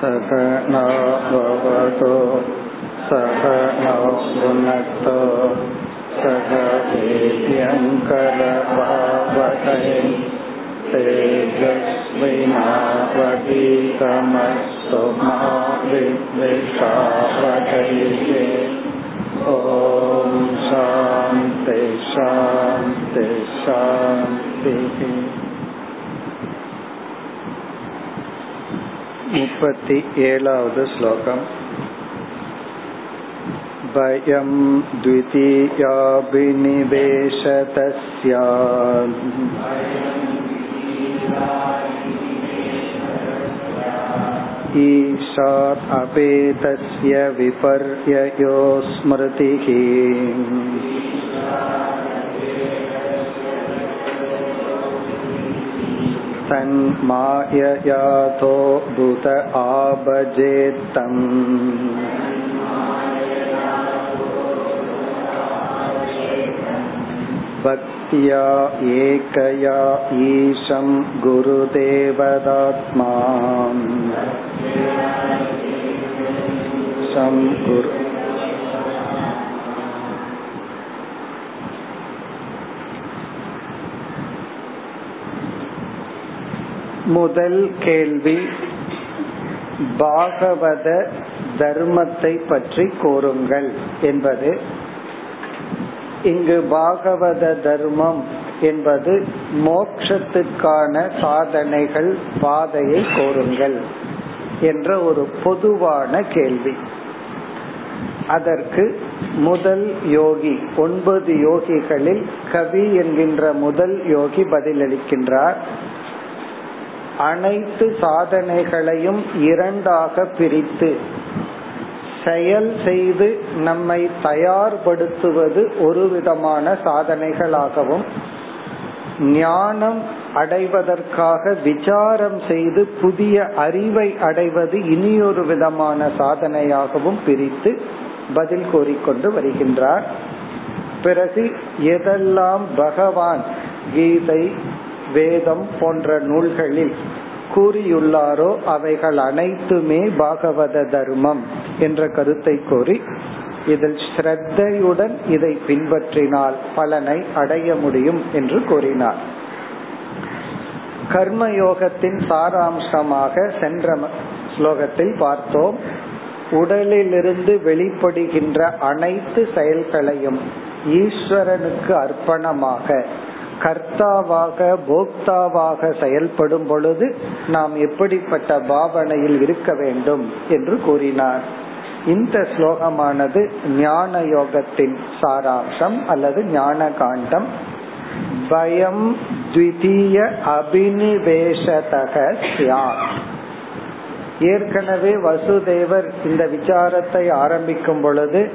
सकनो भवतु सकनो भुनक्तो सह वीर्यङ्करभावहै तेजस्विनावतीतमस्तु मा विद्विषावहैः ॐ शान्ति शान्ति शान्तिः मुपति एलावद् श्लोकम्। भयं द्वितीयाभिनिवेशतस्य ईशात् अपेतस्य विपर्ययो स्मृतिः। तन्माययातो भूत आभजेत्तम्। भक्त्या एकया ईशं गुरुदेवदात्मा முதல் கேள்வி பாகவத தர்மத்தை பற்றி கூறுங்கள் என்பது. இங்கு பாகவத தர்மம் என்பது மோக்ஷத்துக்கான சாதனைகள் பாதையை கோருங்கள் என்ற ஒரு பொதுவான கேள்வி. அதற்கு முதல் யோகி ஒன்பது யோகிகளில் கவி என்கின்ற முதல் யோகி பதிலளிக்கின்றார். அனைத்து சாதனைகளையும் இரண்டாக பிரித்து செயல் செய்து நம்மை தயார்படுத்துவது ஒரு விதமான சாதனைகளாகவும் ஞானம் அடைவதற்காக விசாரம் செய்து புதிய அறிவை அடைவது இனியொரு விதமான சாதனையாகவும் பிரித்து பதில் கூறிக்கொண்டு வருகின்றார். பிறகு எதெல்லாம் பகவான் கீதை வேதம் போன்ற நூல்களில் கூறியுள்ளாரோ அவைகள் அனைத்துமே பாகவத தர்மம் என்ற கருத்தை கூறி இதில் ஸ்ரத்தையுடன் இதை பின்பற்றினால் பலனை அடைய முடியும் என்று கூறினார். கர்மயோகத்தின் சாராம்சமாக சென்ற ஸ்லோகத்தில் பார்த்தோம். உடலிலிருந்து வெளிப்படுகின்ற அனைத்து செயல்களையும் ஈஸ்வரனுக்கு அர்ப்பணமாக கர்த்தாவாக போக்தாவாக செயல்படும் பொழுது நாம் எப்படிப்பட்ட பாவனையில் இருக்க வேண்டும் என்று கூறினார். இந்த ஸ்லோகமானது ஞான யோகத்தின் சாராம்சம் அல்லது ஞான காண்டம் பயம் த்விதீய அபினிவேஷதக ஏற்கனவே வசுதேவர் இந்த விசாரத்தை ஆரம்பிக்கும் பொழுது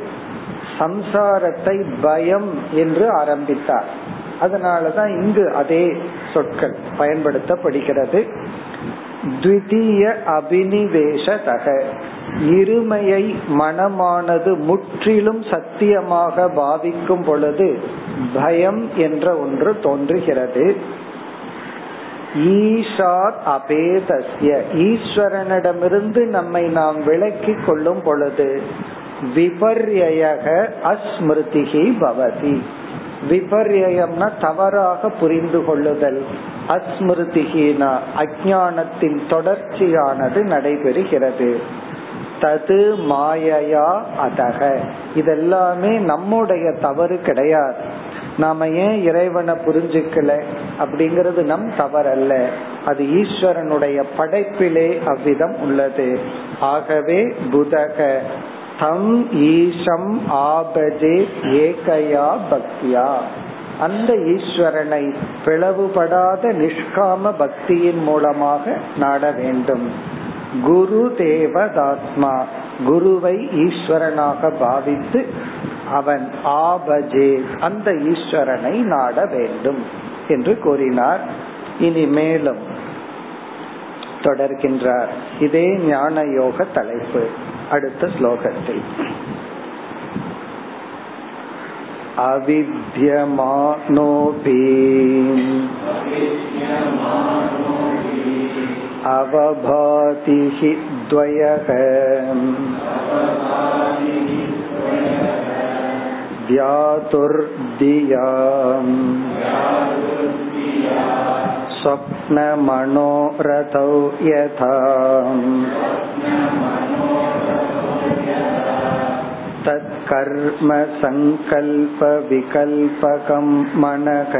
சம்சாரத்தை பயம் என்று ஆரம்பித்தார். அதனாலதான் இங்கு அதே சொற்கள் பயன்படுத்தப்படுகிறது. த்விதீய அபினிவேஷதக இருமையை மனமானது முற்றிலும் சத்தியமாக பாவிக்கும் பொழுது பயம் என்ற ஒன்று தோன்றுகிறது. ஈஷாத் அபேதஸ்ய. ஈஸ்வரனிடமிருந்து நம்மை நாம் விலக்கி கொள்ளும் பொழுது விபர்யக அஸ்மிருதிகி பவதி. விபர்யம்னா தவறாக புரிந்து கொள்ளுதல் அஸ்மிருதிஹீனா அஜானத்தின் தொடர்ச்சியானது நடைபெறுகிறது. தது மாயையா அதக. இதெல்லாமே நம்முடைய தவறு கிடையாது. நாம ஏன் இறைவனை புரிஞ்சுக்கல? அப்படிங்கிறது நம் தவறல்ல. அது ஈஸ்வரனுடைய படைப்பிலே அவ்விதம் உள்ளது. ஆகவே புதக. தம் ஈஷம் ஆபஜே ஏகையா பக்தியா. அந்த ஈஸ்வரனை பிளவுபடாத நிஷ்காம பக்தியின் மூலமாக நாட வேண்டும். குரு தேவதாத்மா குருவை ஈஸ்வரனாக பாவித்து அவன் ஆபஜே அந்த ஈஸ்வரனை நாட வேண்டும் என்று கூறினார். இனி மேலும் தொடர்கின்றார். இதே ஞான யோக தலைப்பு. அடுத்த ஸ்லோகத்தில் अविद्यमानोऽपि अवभाति हि द्वयः व्यातुर्दियाम् स्वप्नमनोरथौ यथा तत्कर्म सङ्कल्पविकल्पकं मनः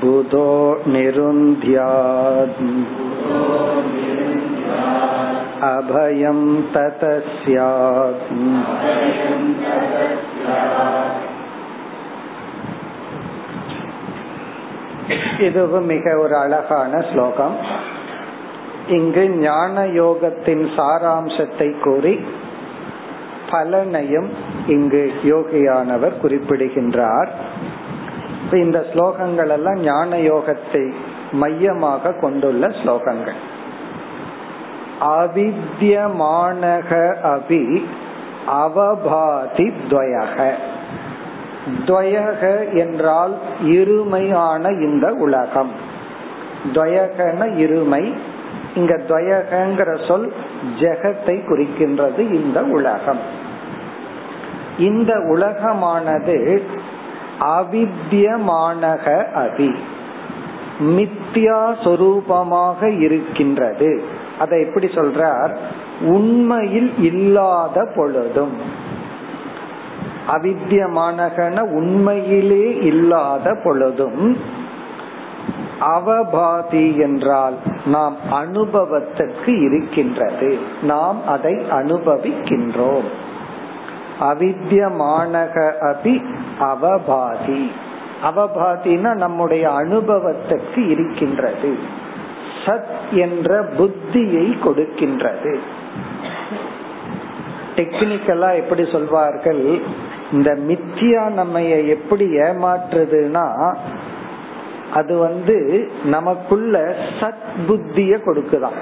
बुधो निरुन्ध्यात् अभयं तत स्यात् இதுவும் மிக ஒரு அழகான ஸ்லோகம் இங்கு ஞான யோகத்தின் சாராம்சத்தை கூறி பலனையும் இங்கு யோகியானவர் குறிப்பிடுகின்றார். இந்த ஸ்லோகங்கள் எல்லாம் ஞான யோகத்தை மையமாக கொண்டுள்ள ஸ்லோகங்கள். அவித்யமானக அபி அவபாதி துவயக. துவயக என்றால் இருமையான இந்த உலகம். துவயகன இருமை இங்க துவயகங்கிற சொல் ஜெகத்தை குறிக்கின்றது இந்த உலகம். இந்த உலகமானது அவித்யமானக அபி. மித்யா சொரூபமாக இருக்கின்றது. அதை எப்படி சொல்றார்? உண்மையில் இல்லாத பொழுதும். அவித்தியமானகன உண்மையிலே இல்லாத பொழுதும் அவபாதி என்றால் நாம் அனுபவத்திற்கு இருக்கின்றது. நாம் அதை அனுபவிக்கின்றோம். அவித்தியமானக அபி அவபாதி. அவபாதினா நம்முடைய அனுபவத்திற்கு இருக்கின்றது. சத் என்ற புத்தியை கொடுக்கின்றது. டெக்னிக்கலா எப்படி சொல்வார்கள்? இந்த மித்தியா நம்ம எப்படி ஏமாற்றுதுன்னா அது வந்து நமக்குள்ள சத் புத்திய கொடுக்குதான்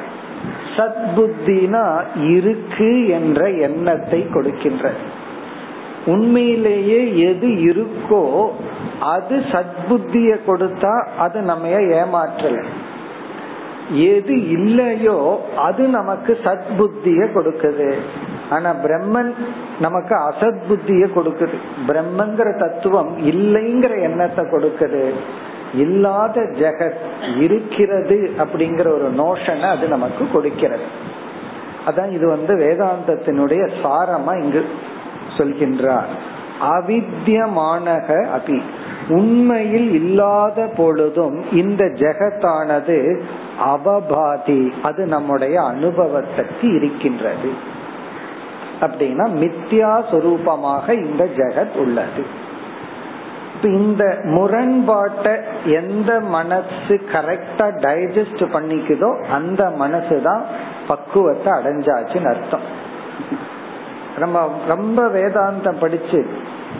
சத் புத்தினா இருக்கு என்ற எண்ணத்தை கொடுக்கின்ற. உண்மையிலேயே எது இருக்கோ அது சத்புத்திய கொடுத்தா அது நம்ம ஏமாற்றல. எது இல்லையோ அது நமக்கு சத்புத்திய கொடுக்குது. ஆனா பிரம்மன் நமக்கு அசத் புத்திய கொடுக்குது. பிரம்மங்கிற தத்துவம் இல்லைங்கிற எண்ணத்தை கொடுக்குது. இல்லாத ஜெகத் இருக்கிறது அப்படிங்கிற ஒரு நோஷனை அது நமக்கு கொடுக்கிறது. அதான் இது வந்து வேதாந்தத்தினுடைய சாரமா இங்கு சொல்கின்றார். அவித்தியமானக அபி. உண்மையில் இல்லாத பொழுதும் இந்த ஜெகத்தானது அவபாதி. அது நம்முடைய அனுபவத்திற்கு இருக்கின்றது. அப்படின்னா மித்யா சுரூபமாக இந்த ஜெகத் உள்ளது. இந்த முரண்பாட்டை எந்த மனசு கரெக்டா டைஜஸ்ட் பண்ணிக்குதோ அந்த மனசு தான் பக்குவத்தை அடைஞ்சாச்சுன்னு அர்த்தம். நம்ம ரொம்ப வேதாந்தம் படிச்சு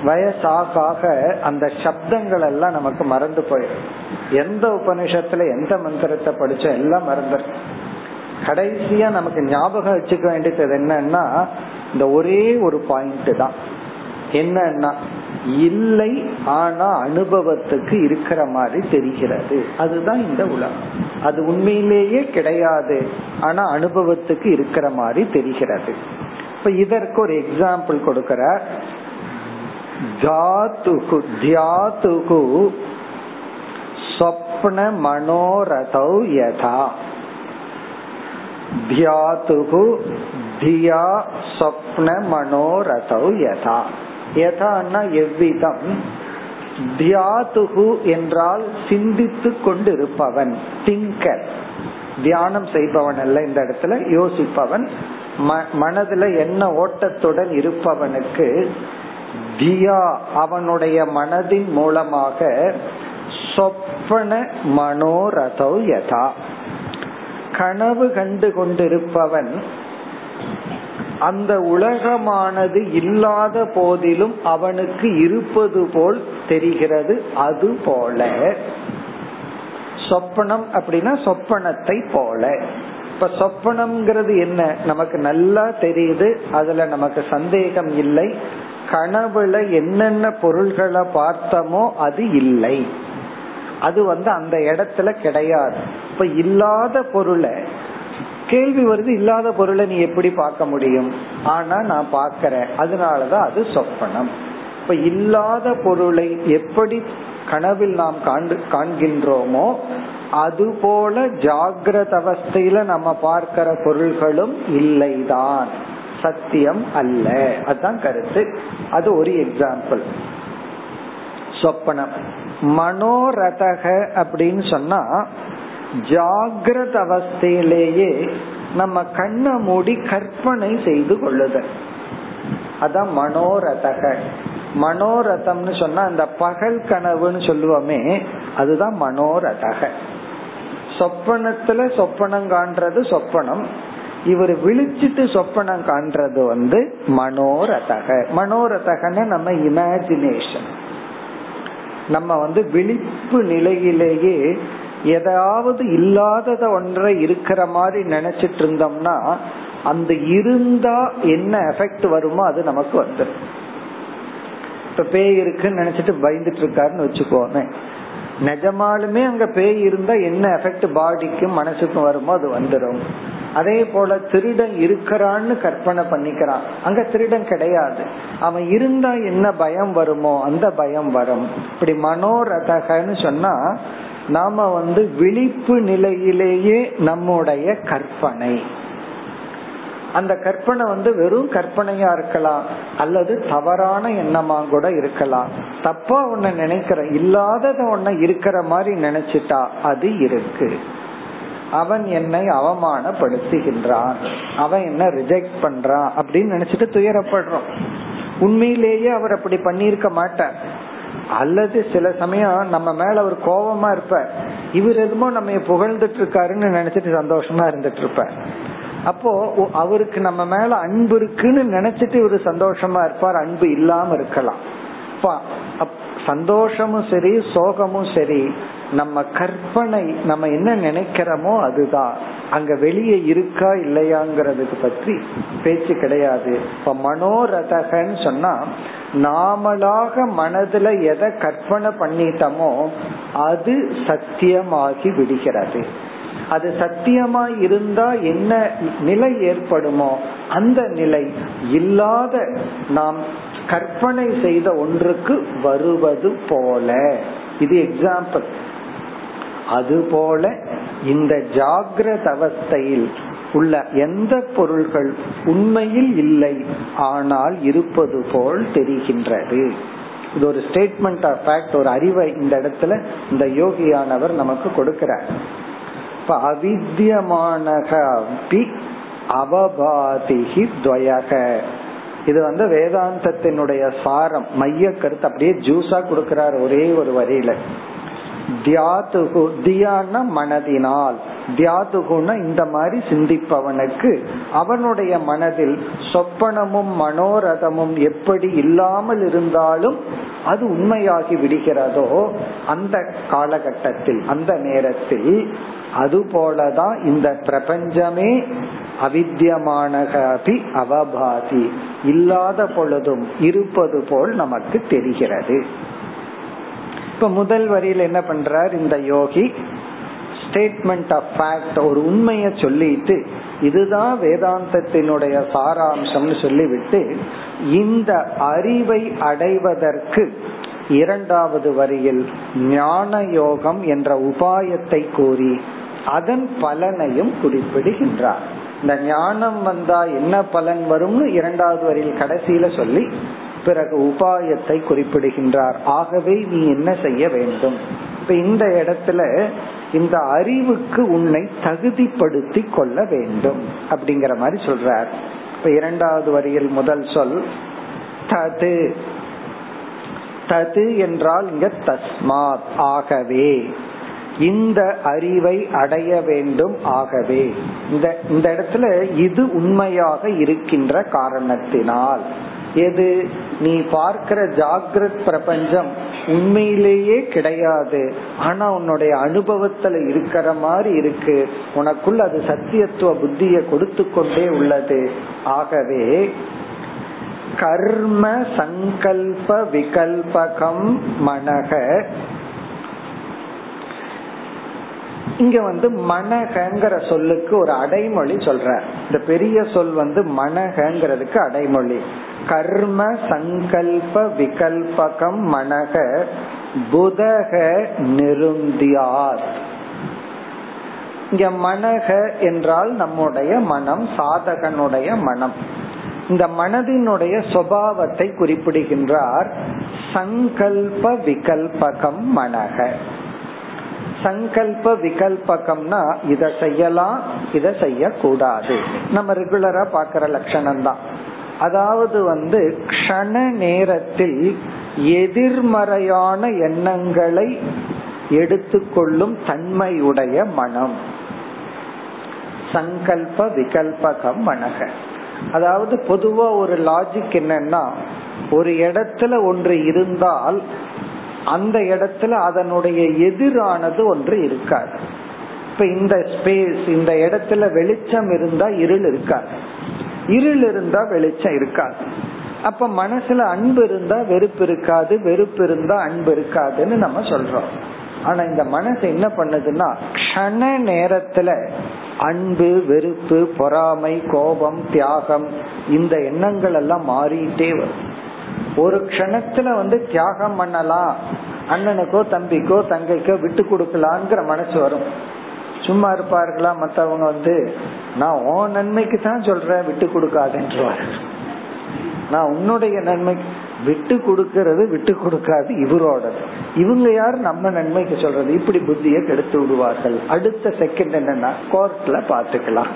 வயசாக அந்த சப்தங்கள் எல்லாம் நமக்கு மறந்து போயிடும். எந்த உபனிஷத்துல எந்த மந்திரத்தை படிச்சோம் எல்லாம் மறந்துடும் கடைசியா நமக்கு ஞாபகம் வச்சுக்க வேண்டியது என்னன்னா இந்த ஒரே ஒரு பாயிண்ட் தான். என்னன்னா இல்லை ஆனா அனுபவத்துக்கு இருக்கிற மாதிரி தெரிகிறது. அதுதான் இந்த உலகம். அது உண்மையிலேயே கிடையாது ஆனா அனுபவத்துக்கு இருக்கிற மாதிரி தெரிகிறது. இப்ப இதற்கு ஒரு எக்ஸாம்பிள் கொடுக்கிறார். ஜாத்துகு தியாத்துகு சொப்ன மனோரதௌ யதா. தியாத்துகு தியா சொப்ன மனோரதௌ யதா. யதான்னா எவ்விதம்? தியாதுகு என்றால் சிந்தித்து கொண்டிருப்பவன் திங்கர். தியானம் செய்பவன் அல்ல இந்த இடத்துல யோசிப்பவன். மனதுல என்ன ஓட்டத்துடன் இருப்பவனுக்கு தியா அவனுடைய மனதின் மூலமாக சொப்பன மனோரதோ யதா. கனவு கண்டு கொண்டிருப்பவன் அந்த உலகமானது இல்லாத போதிலும் அவனுக்கு இருப்பது போல் தெரிகிறது. அது போல. சொப்பனம் அப்படின்னா சொப்பனத்தை போல. இப்ப சொப்பனம்ங்கிறது என்ன? நமக்கு நல்லா தெரியுது. அதுல நமக்கு சந்தேகம் இல்லை. கனவுல என்னென்ன பொருள்களை பார்த்தோமோ அது இல்லை. அது வந்து அந்த இடத்துல கிடையாது. இப்ப இல்லாத பொருளை கேள்வி வருது இல்லாத பொருளை நீ எப்படி பார்க்க முடியும்? ஆனா நான் பாக்கிறேன் அதனாலதான் அது சொப்பனம். இப்ப இல்லாத பொருளை எப்படி கனவில் நாம் காண்கின்றோமோ அதுபோல ஜாகிரத அவஸ்தையில நம்ம பார்க்கிற பொருள்களும் இல்லைதான். சத்தியம் அல்ல. அதுதான் கருத்து. அது ஒரு எக்ஸாம்பிள் சொப்பனம். மனோரதக அப்படின்னு சொன்னா ஜாகிரத அவஸ்தையிலேயே நம்ம கண்ணை மூடி கற்பனை செய்து கொள்ளுதல். அதான் மனோரதக. மனோரதம்னு சொன்னா அந்த பகல் கனவுன்னு சொல்லுவோமே அதுதான் மனோரதக. சொப்பனத்துல சொப்பனம் காண்றது சொப்பனம். இவர் விழிச்சிட்டு சொப்பனம் காண்றது வந்து மனோரதக. மனோரதகன்னு நம்ம இமேஜினேஷன் நம்ம வந்து விழிப்பு நிலையிலேயே ஏதாவது இல்லாதத ஒன்றை இருக்கிற மாதிரி நினைச்சிட்டு இருந்தோம்னா அந்த இருந்தா என்ன எஃபெக்ட் வருமோ அது நமக்கு வந்துடும் இப்ப பேய் இருக்குன்னு நினைச்சிட்டு பயந்துட்டு இருக்காருன்னு வச்சுக்கோமே. நிஜமாலுமே அங்க பேய் இருந்தா என்ன எஃபெக்ட் பாடிக்கும் மனசுக்கும் வருமோ அது வந்துடும் அதே போல திருடன் இருக்கிறான்னு கற்பனை பண்ணிக்கிறான். அங்க திருடன் கிடையாது. அவன் இருந்தா என்ன பயம் வருமோ அந்த பயம் வரும். இப்படி மனோரதகன்னு சொன்னா நாம வந்து விழிப்பு நிலையிலேயே நம்முடைய கற்பனை. அந்த கற்பனை வந்து வெறும் கற்பனையா இருக்கலாம் அல்லது தவறான எண்ணமா கூட இருக்கலாம். தப்பா ஒன்ன நினைக்கிற இல்லாதத ஒன்ன இருக்கிற மாதிரி நினைச்சிட்டா அது இருக்கு. அவன் என்னை அவமானப்படுத்துகின்றான். அவன் என்ன ரிஜெக்ட் பண்றான் அப்படின்னு நினைச்சிட்டு துயரப்படுறோம். உண்மையிலேயே அவர் அப்படி பண்ணியிருக்க மாட்டார். அல்லது சில சமயம் நம்ம மேல ஒரு கோபமா இருப்ப. இவர் எதுமோ நம்ம புகழ்ந்துட்டு இருக்காருன்னு நினைச்சிட்டு சந்தோஷமா இருந்துட்டு இருப்ப. அப்போ அவருக்கு நம்ம மேல அன்பு இருக்குன்னு நினைச்சிட்டு இவரு சந்தோஷமா இருப்பார் அன்பு இல்லாம இருக்கலாம். சந்தோஷமும் சரி சோகமும் சரி நம்ம கற்பனை நம்ம என்ன நினைக்கிறோமோ அதுதான். அங்க வெளியே இருக்கா இல்லையாங்கிறதுக்கு பற்றி பேச்சு கிடையாது. இப்ப மனோரதகன்னு சொன்னா நாமளாக மனதுல எதை கற்பனை பண்ணிட்டோமோ அது சத்தியமாகி விடுகிறது. அது சத்தியமா இருந்தா என்ன நிலை ஏற்படுமோ அந்த நிலை இல்லாத நாம் கற்பனை செய்த ஒன்றுக்கு வருவது போல. இது எக்ஸாம்பிள் அதுபோல இந்த ஜாகிரத அவஸ்தையில் உள்ள எந்த பொருள்கள் உண்மையில் இல்லை ஆனால் இருப்பது போல் தெரிகின்றது. இது ஒரு ஸ்டேட்மெண்ட் ஆஃப் ஃபேக்ட் ஒரு அறிவை இந்த இடத்துல இந்த யோகியானவர் நமக்கு கொடுக்கிறார். இப்ப அவித்தியமானக அவபாதிகி துவயக. இது வந்து வேதாந்தத்தினுடைய சாரம் மைய கருத்து அப்படியே ஜூஸா கொடுக்கிறார் ஒரே ஒரு வரியில. தியாதுகு தியான மனதினால். தியாதுகுன இந்த மாதிரி சிந்திப்பவனுக்கு அவனுடைய மனதில் சொப்பனமும் மனோரதமும் எப்படி இல்லாமல் இருந்தாலும் அது உண்மையாகி விடுகிறதோ அந்த காலகட்டத்தில் அந்த நேரத்தில் அதுபோலதான் இந்த பிரபஞ்சமே அவித்தியமானகபி அவபாதி. இல்லாத பொழுதும் இருப்பது போல் நமக்கு தெரிகிறது. இப்ப முதல் வரியில் என்ன பண்றார் இந்த யோகி? ஸ்டேட்மெண்ட் ஆஃப் ஃபேக்ட் ஒரு உண்மையை சொல்லிட்டு இதுதான் வேதாந்தத்தினுடைய சாராம்சம்னு சொல்லிவிட்டு இந்த அறிவை அடைவதற்கு இரண்டாவது வரியில் ஞான யோகம் என்ற உபாயத்தை கூறி அதன் பலனையும் குறிப்பிடுகின்றார். இந்த ஞானம் வந்தா என்ன பலன் வரும்னு இரண்டாவது வரியில் கடைசியில சொல்லி பிறகு உபாயத்தை குறிப்பிடுகின்றார். ஆகவே நீ என்ன செய்ய வேண்டும்? இப்ப இந்த இடத்துல இந்த அறிவுக்கு உன்னை தகுதிப்படுத்தி கொள்ள வேண்டும் அப்படிங்கிற மாதிரி சொல்றார். இப்ப இரண்டாவது வரியில் முதல் சொல் தது. தது என்றால் இங்க தஸ்மாத் ஆகவே. இந்த அறிவை அடைய வேண்டும் ஆகவே. இந்த இந்த இடத்துல இது உண்மையாக இருக்கின்ற காரணத்தினால். எது? நீ பார்க்கிற ஜாகிரத் பிரபஞ்சம் உண்மையிலேயே கிடையாது. ஆனா உன்னுடைய அனுபவத்துல இருக்கிற மாதிரி இருக்கு. உனக்குள்ள அது சத்தியத்துவ புத்திய கொடுத்து கொண்டே உள்ளது. ஆகவே கர்ம சங்கல்ப விகல்பகம் மனக. இங்க வந்து மனகங்கிற சொல்லுக்கு ஒரு அடைமொழி சொல்ற. இந்த பெரிய சொல் வந்து மனகங்கிறதுக்கு அடைமொழி. கர்ம சங்கல்ப விகல்பகம் மனக புதக நெருந்தியார். இங்க மனக என்றால் நம்முடைய மனம் சாதகனுடைய மனம். இந்த மனதினுடைய சுபாவத்தை குறிப்பிடுகின்றார். சங்கல்ப விகல்பகம் மனக. சங்கல்ப விகல்பகம்னா இத செய்யலாம் இத செய்யக்கூடாது. நம்ம ரெகுலரா பாக்குற லட்சணம் தான் அதாவது வந்து க்ஷண நேரத்தில் எதிர்மறையான எண்ணங்களை எடுத்துக்கொள்ளும் தன்மையுடைய மனம். சங்கல்ப விகல்பகம் மனக. அதாவது பொதுவா ஒரு லாஜிக் என்னன்னா ஒரு இடத்துல ஒன்று இருந்தால் அந்த இடத்துல அதனுடைய எதிரானது ஒன்று இருக்காது. இப்ப இந்த ஸ்பேஸ் இந்த இடத்துல வெளிச்சம் இருந்தா இருள் இருக்காது. இருள் இருந்தா வெளிச்சம் இருக்காது. அப்ப மனசுல அன்பு இருந்தா வெறுப்பு இருக்காது வெறுப்பு இருந்தா அன்பு இருக்காதுன்னு நம்ம சொல்றோம். ஆனா இந்த மனசு என்ன பண்ணுதுன்னா க்ஷண நேரத்துல அன்பு வெறுப்பு பொறாமை கோபம் தியாகம் இந்த எண்ணங்கள் எல்லாம் மாறிட்டே வரும். ஒரு க்ஷணத்துல வந்து தியாகம் பண்ணலாம். அண்ணனுக்கோ தம்பிக்கோ தங்கைக்கோ விட்டு கொடுக்கலாங்கிற மனசு வரும். சும்மா இருப்பார்களா? மத்தவங்க வந்து நான் உன் நன்மைக்கு தான் சொல்றேன் விட்டு கொடுக்காதுன்றவாரு. நான் உன்னுடைய நன்மை விட்டு கொடுக்கறது விட்டு கொடுக்காது இவரோடது. இவங்க யார்? நம்ம நன்மைக்கு சொல்றது. இப்படி புத்தியை கெடுத்து விடுவார்கள். அடுத்த செகண்ட் என்னன்னா கோர்ட்ல பாத்துக்கலாம்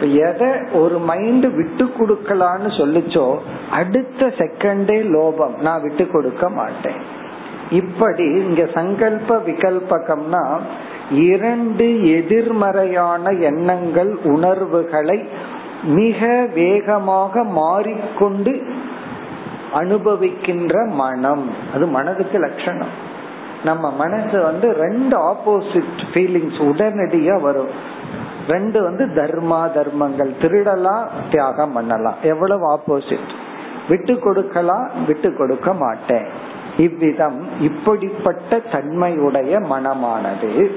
எதை ஒரு மைண்ட் விட்டு கொடுக்கலான்னு சொல்லிச்சோ அடுத்த செகண்டே லோபம். நான் விட்டு கொடுக்க மாட்டேன். இப்படி இங்க சங்கல்ப விகல்பகம்னா இரண்டு எதிர்மறையான எண்ணங்கள் உணர்வுகளை மிக வேகமாக மாறிக்கொண்டு அனுபவிக்கின்ற மனம். அது மனதுக்கு லட்சணம். நம்ம மனசு வந்து ரெண்டு ஆப்போசிட் ஃபீலிங்ஸ் உடனடியா வரும். ரெண்டு வந்து தர்மா தர்மங்கள். திருடலாம் தியாகம் பண்ணலாம். எவ்வளவு ஆப்போசிட் விட்டு கொடுக்கலாம் விட்டு கொடுக்க மாட்டேன். இவ்விதம் இப்படிப்பட்ட தன்மையுடைய மனமானது.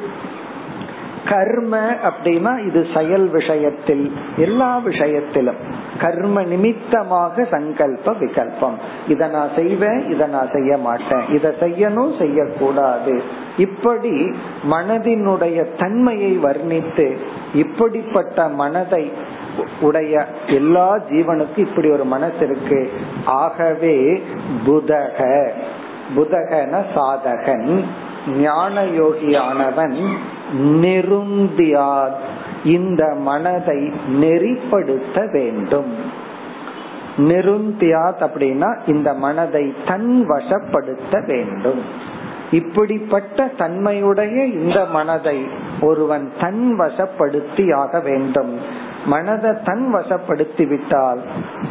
கர்ம அப்படின்னா இது செயல் விஷயத்தில் எல்லா விஷயத்திலும். கர்ம நிமித்தமாக சங்கல்ப விகல்பம். இத நான் செய்வேன் இத நான் செய்ய மாட்டேன். இத செய்யணும் செய்யக்கூடாது. இப்படி மனதினுடைய தன்மையை வர்ணித்து இப்படிப்பட்ட மனதை உடைய எல்லா ஜீவனுக்கும் இப்படி ஒரு மனசு இருக்கு. ஆகவே புதக. புதகன சாதகன் ஞான யோகியானவன் நெருந்தியார் இந்த மனதை நெறிப்படுத்த வேண்டும். நெருந்தியாத் அப்படின்னா இந்த மனதை தன் வசப்படுத்த வேண்டும். இப்படிப்பட்ட தன்மையுடைய இந்த மனதை ஒருவன் தன் வசப்படுத்தியாக வேண்டும். மனதை தன் வசப்படுத்தி விட்டால்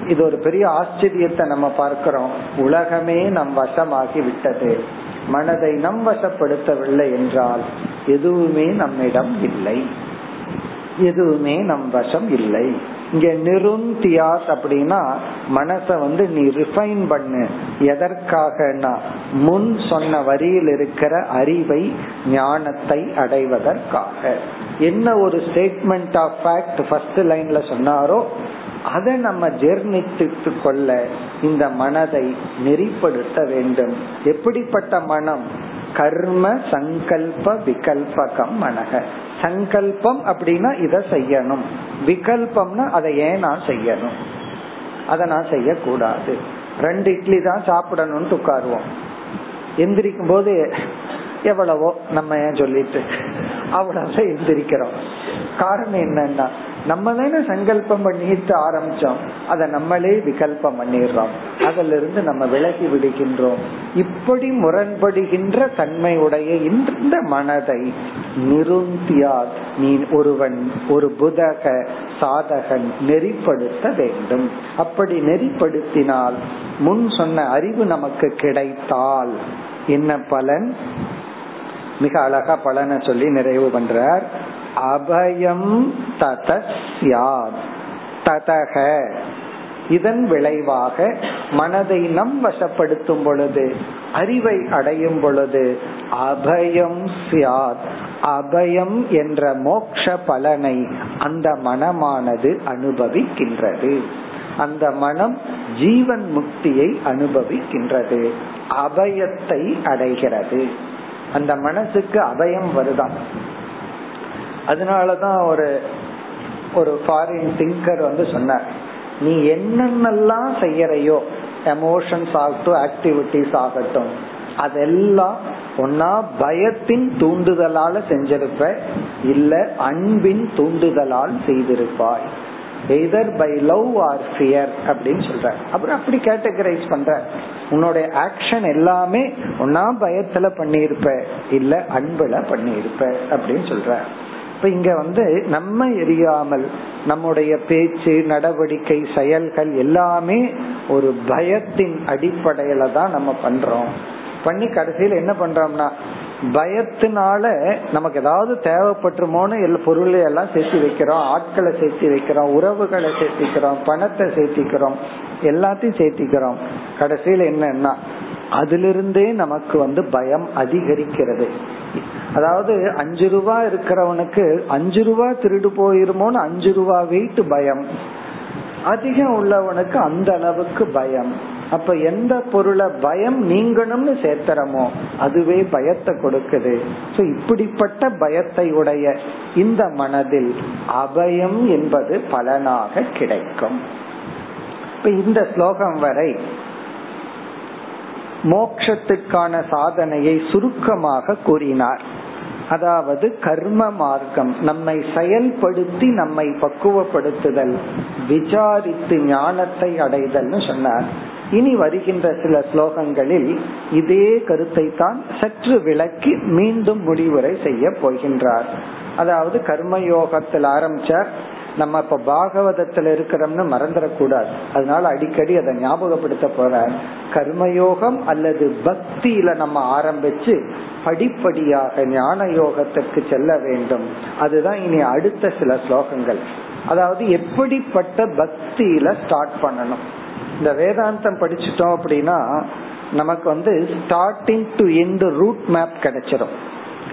இது ஒரு பெரிய ஆச்சரியத்தை நம்ம பார்க்கிறோம். உலகமே நம் வசமாகி விட்டது. மனதை நம் வசப்படுத்தவில்லை என்றால் எதுவுமே நம்மிடம் இல்லை. எதுவுமே நம் வசம் இல்லை. இங்க நிருந்தியாஸ் அப்படின்னா மனச வந்து நீ ரிஃபைன் பண்ணு. எதற்காகனா முன் சொன்ன வரியில் இருக்கிற அறிவை ஞானத்தை அடைவதற்காக. என்ன ஒரு ஸ்டேட்மெண்ட் ஆஃப் ஃபேக்ட் ஃபர்ஸ்ட் லைன்ல சொன்னாரோ அதை நம்ம ஜெர்ணித்து கொள்ள இந்த மனதை நெறிப்படுத்த வேண்டும். எப்படிப்பட்ட மனம்? கர்ம சங்கல்ப விகல்பகம் மனக. சங்கல்பம் அப்படின்னா இத செய்யணும். விகல்பம்னா அதை ஏன் நான் செய்யணும்? அதை நான் செய்யக்கூடாது. ரெண்டு இட்லி தான் சாப்பிடணும்னு உட்காருவோம். எந்திரிக்கும் போது எவ்வளவோ நம்ம ஏன் சொல்லிட்டு? அவ்வளவு எந்திரிக்கிறோம். காரணம் என்னன்னா நம்ம தானே சங்கல்பம் பண்ணிட்டு ஆரம்பிச்சோம். அதை நம்மளே விகல்பம் பண்ணிடுறோம். அதுல இருந்து நம்ம விலகி விடுகின்றோம். இப்படி முரண்படுகின்ற தன்மையுடைய இந்த மனதை நிருந்தியா நீ ஒருவன் ஒரு புதக சாதகன் நெறிப்படுத்த வேண்டும். அப்படி நெறிப்படுத்தினால் முன் சொன்ன அறிவு நமக்கு கிடைத்தால் என்ன பலன்? மிக அழகா பலனை சொல்லி நிறைவு பண்றார். அபயம் தத ததக. இதன் விளைவாக மனதை நம் வசப்படுத்தும் பொழுது அறிவை அடையும் பொழுது அபயம் சியாத் அபயம் என்ற மோக்ஷ பலனை அந்த மனமானது அனுபவிக்கின்றது. அந்த மனம் ஜீவன் முக்தியை அனுபவிக்கின்றது. அபயத்தை அடைகிறது. அந்த மனசுக்கு அபயம் வருதான். அதனாலதான் ஒரு ஒரு ஃபாரின் திங்கர் வந்து சொன்னார் நீ என்னென்னலாம் செய்யறையோ எமோஷன்ஸ் ஆகட்டும் ஆக்டிவிட்டிஸ் ஆகட்டும் அதெல்லாம் ஒன்னா பயத்தின் தூண்டுதலால செஞ்சிருப்ப இல்ல அன்பின் தூண்டுதலால் செய்திருப்பாய். Either by love or fear அப்படின்னு சொல்ற அப்புறம் அப்படி கேட்டகரைஸ் பண்ற உன்னோட ஆக்ஷன் எல்லாமே ஒன்னா பயத்துல பண்ணியிருப்ப இல்ல அன்புல பண்ணியிருப்ப அப்படின்னு சொல்ற இப்ப இங்க வந்து நம்ம எரியாமல் நம்முடைய பேச்சு நடவடிக்கை செயல்கள் எல்லாமே ஒரு பயத்தின் அடிப்படையில தான் நம்ம பண்றோம். பண்ணி கடைசியில் என்ன பண்றோம்னா பயத்தினால நமக்கு ஏதாவது தேவைப்பட்டுமோன்னு எல்லா பொருளை எல்லாம் சேர்த்து வைக்கிறோம். ஆட்களை சேர்த்து வைக்கிறோம். உறவுகளை சேர்த்திக்கிறோம் பணத்தை சேர்த்திக்கிறோம் எல்லாத்தையும் சேர்த்திக்கிறோம் கடைசியில் என்னன்னா அதிலிருந்தே நமக்கு வந்து பயம் அதிகரிக்கிறது. அதாவது அஞ்சு ரூபா இருக்கிறவனுக்கு அஞ்சு ரூபா திருடு போயிருமோன்னு அஞ்சு ரூபா வெயிட் பயம். அதிகம் உள்ளவனுக்கு அந்த அளவுக்கு பயம். அப்ப எந்த பொருளை பயம் நீங்கணும்னு சேர்த்துறமோ அதுவே பயத்தை கொடுக்குது. சோ இப்படிப்பட்ட பயத்தை உடைய இந்த மனதில் அபயம் என்பது பலனாக கிடைக்கும். இப்ப இந்த ஸ்லோகம் வரை மோக்ஷத்துக்கான சாதனையை சுருக்கமாக கூறினார். அதாவது கர்ம மார்க்கம் நம்மை செயல்படுத்தி நம்மை பக்குவப்படுத்துதல் விசாரித்து ஞானத்தை அடைதல்னு சொன்னார். இனி வருகின்ற சில ஸ்லோகங்களில் இதே கருத்தை தான் சற்று விளக்கி மீண்டும் முடிவுரை செய்ய போகின்றார். அதாவது கர்மயோகத்தில் ஆரம்பிச்சார் நம்ம இப்ப பாகவதத்துல இருக்கிறோம்னு மறந்துடக்கூடாது. அதனால அடிக்கடி அதை ஞாபகப்படுத்த போற கர்மயோகம் அல்லது பக்தியில நம்ம ஆரம்பிச்சு படிப்படியாக ஞான யோகத்திற்கு செல்ல வேண்டும். அதுதான் இனி அடுத்த சில ஸ்லோகங்கள். அதாவது எப்படிப்பட்ட பக்தியில ஸ்டார்ட் பண்ணணும். இந்த வேதாந்தம் படிச்சுட்டோம் அப்படின்னா நமக்கு வந்து starting to end route map கிடைச்சிடும்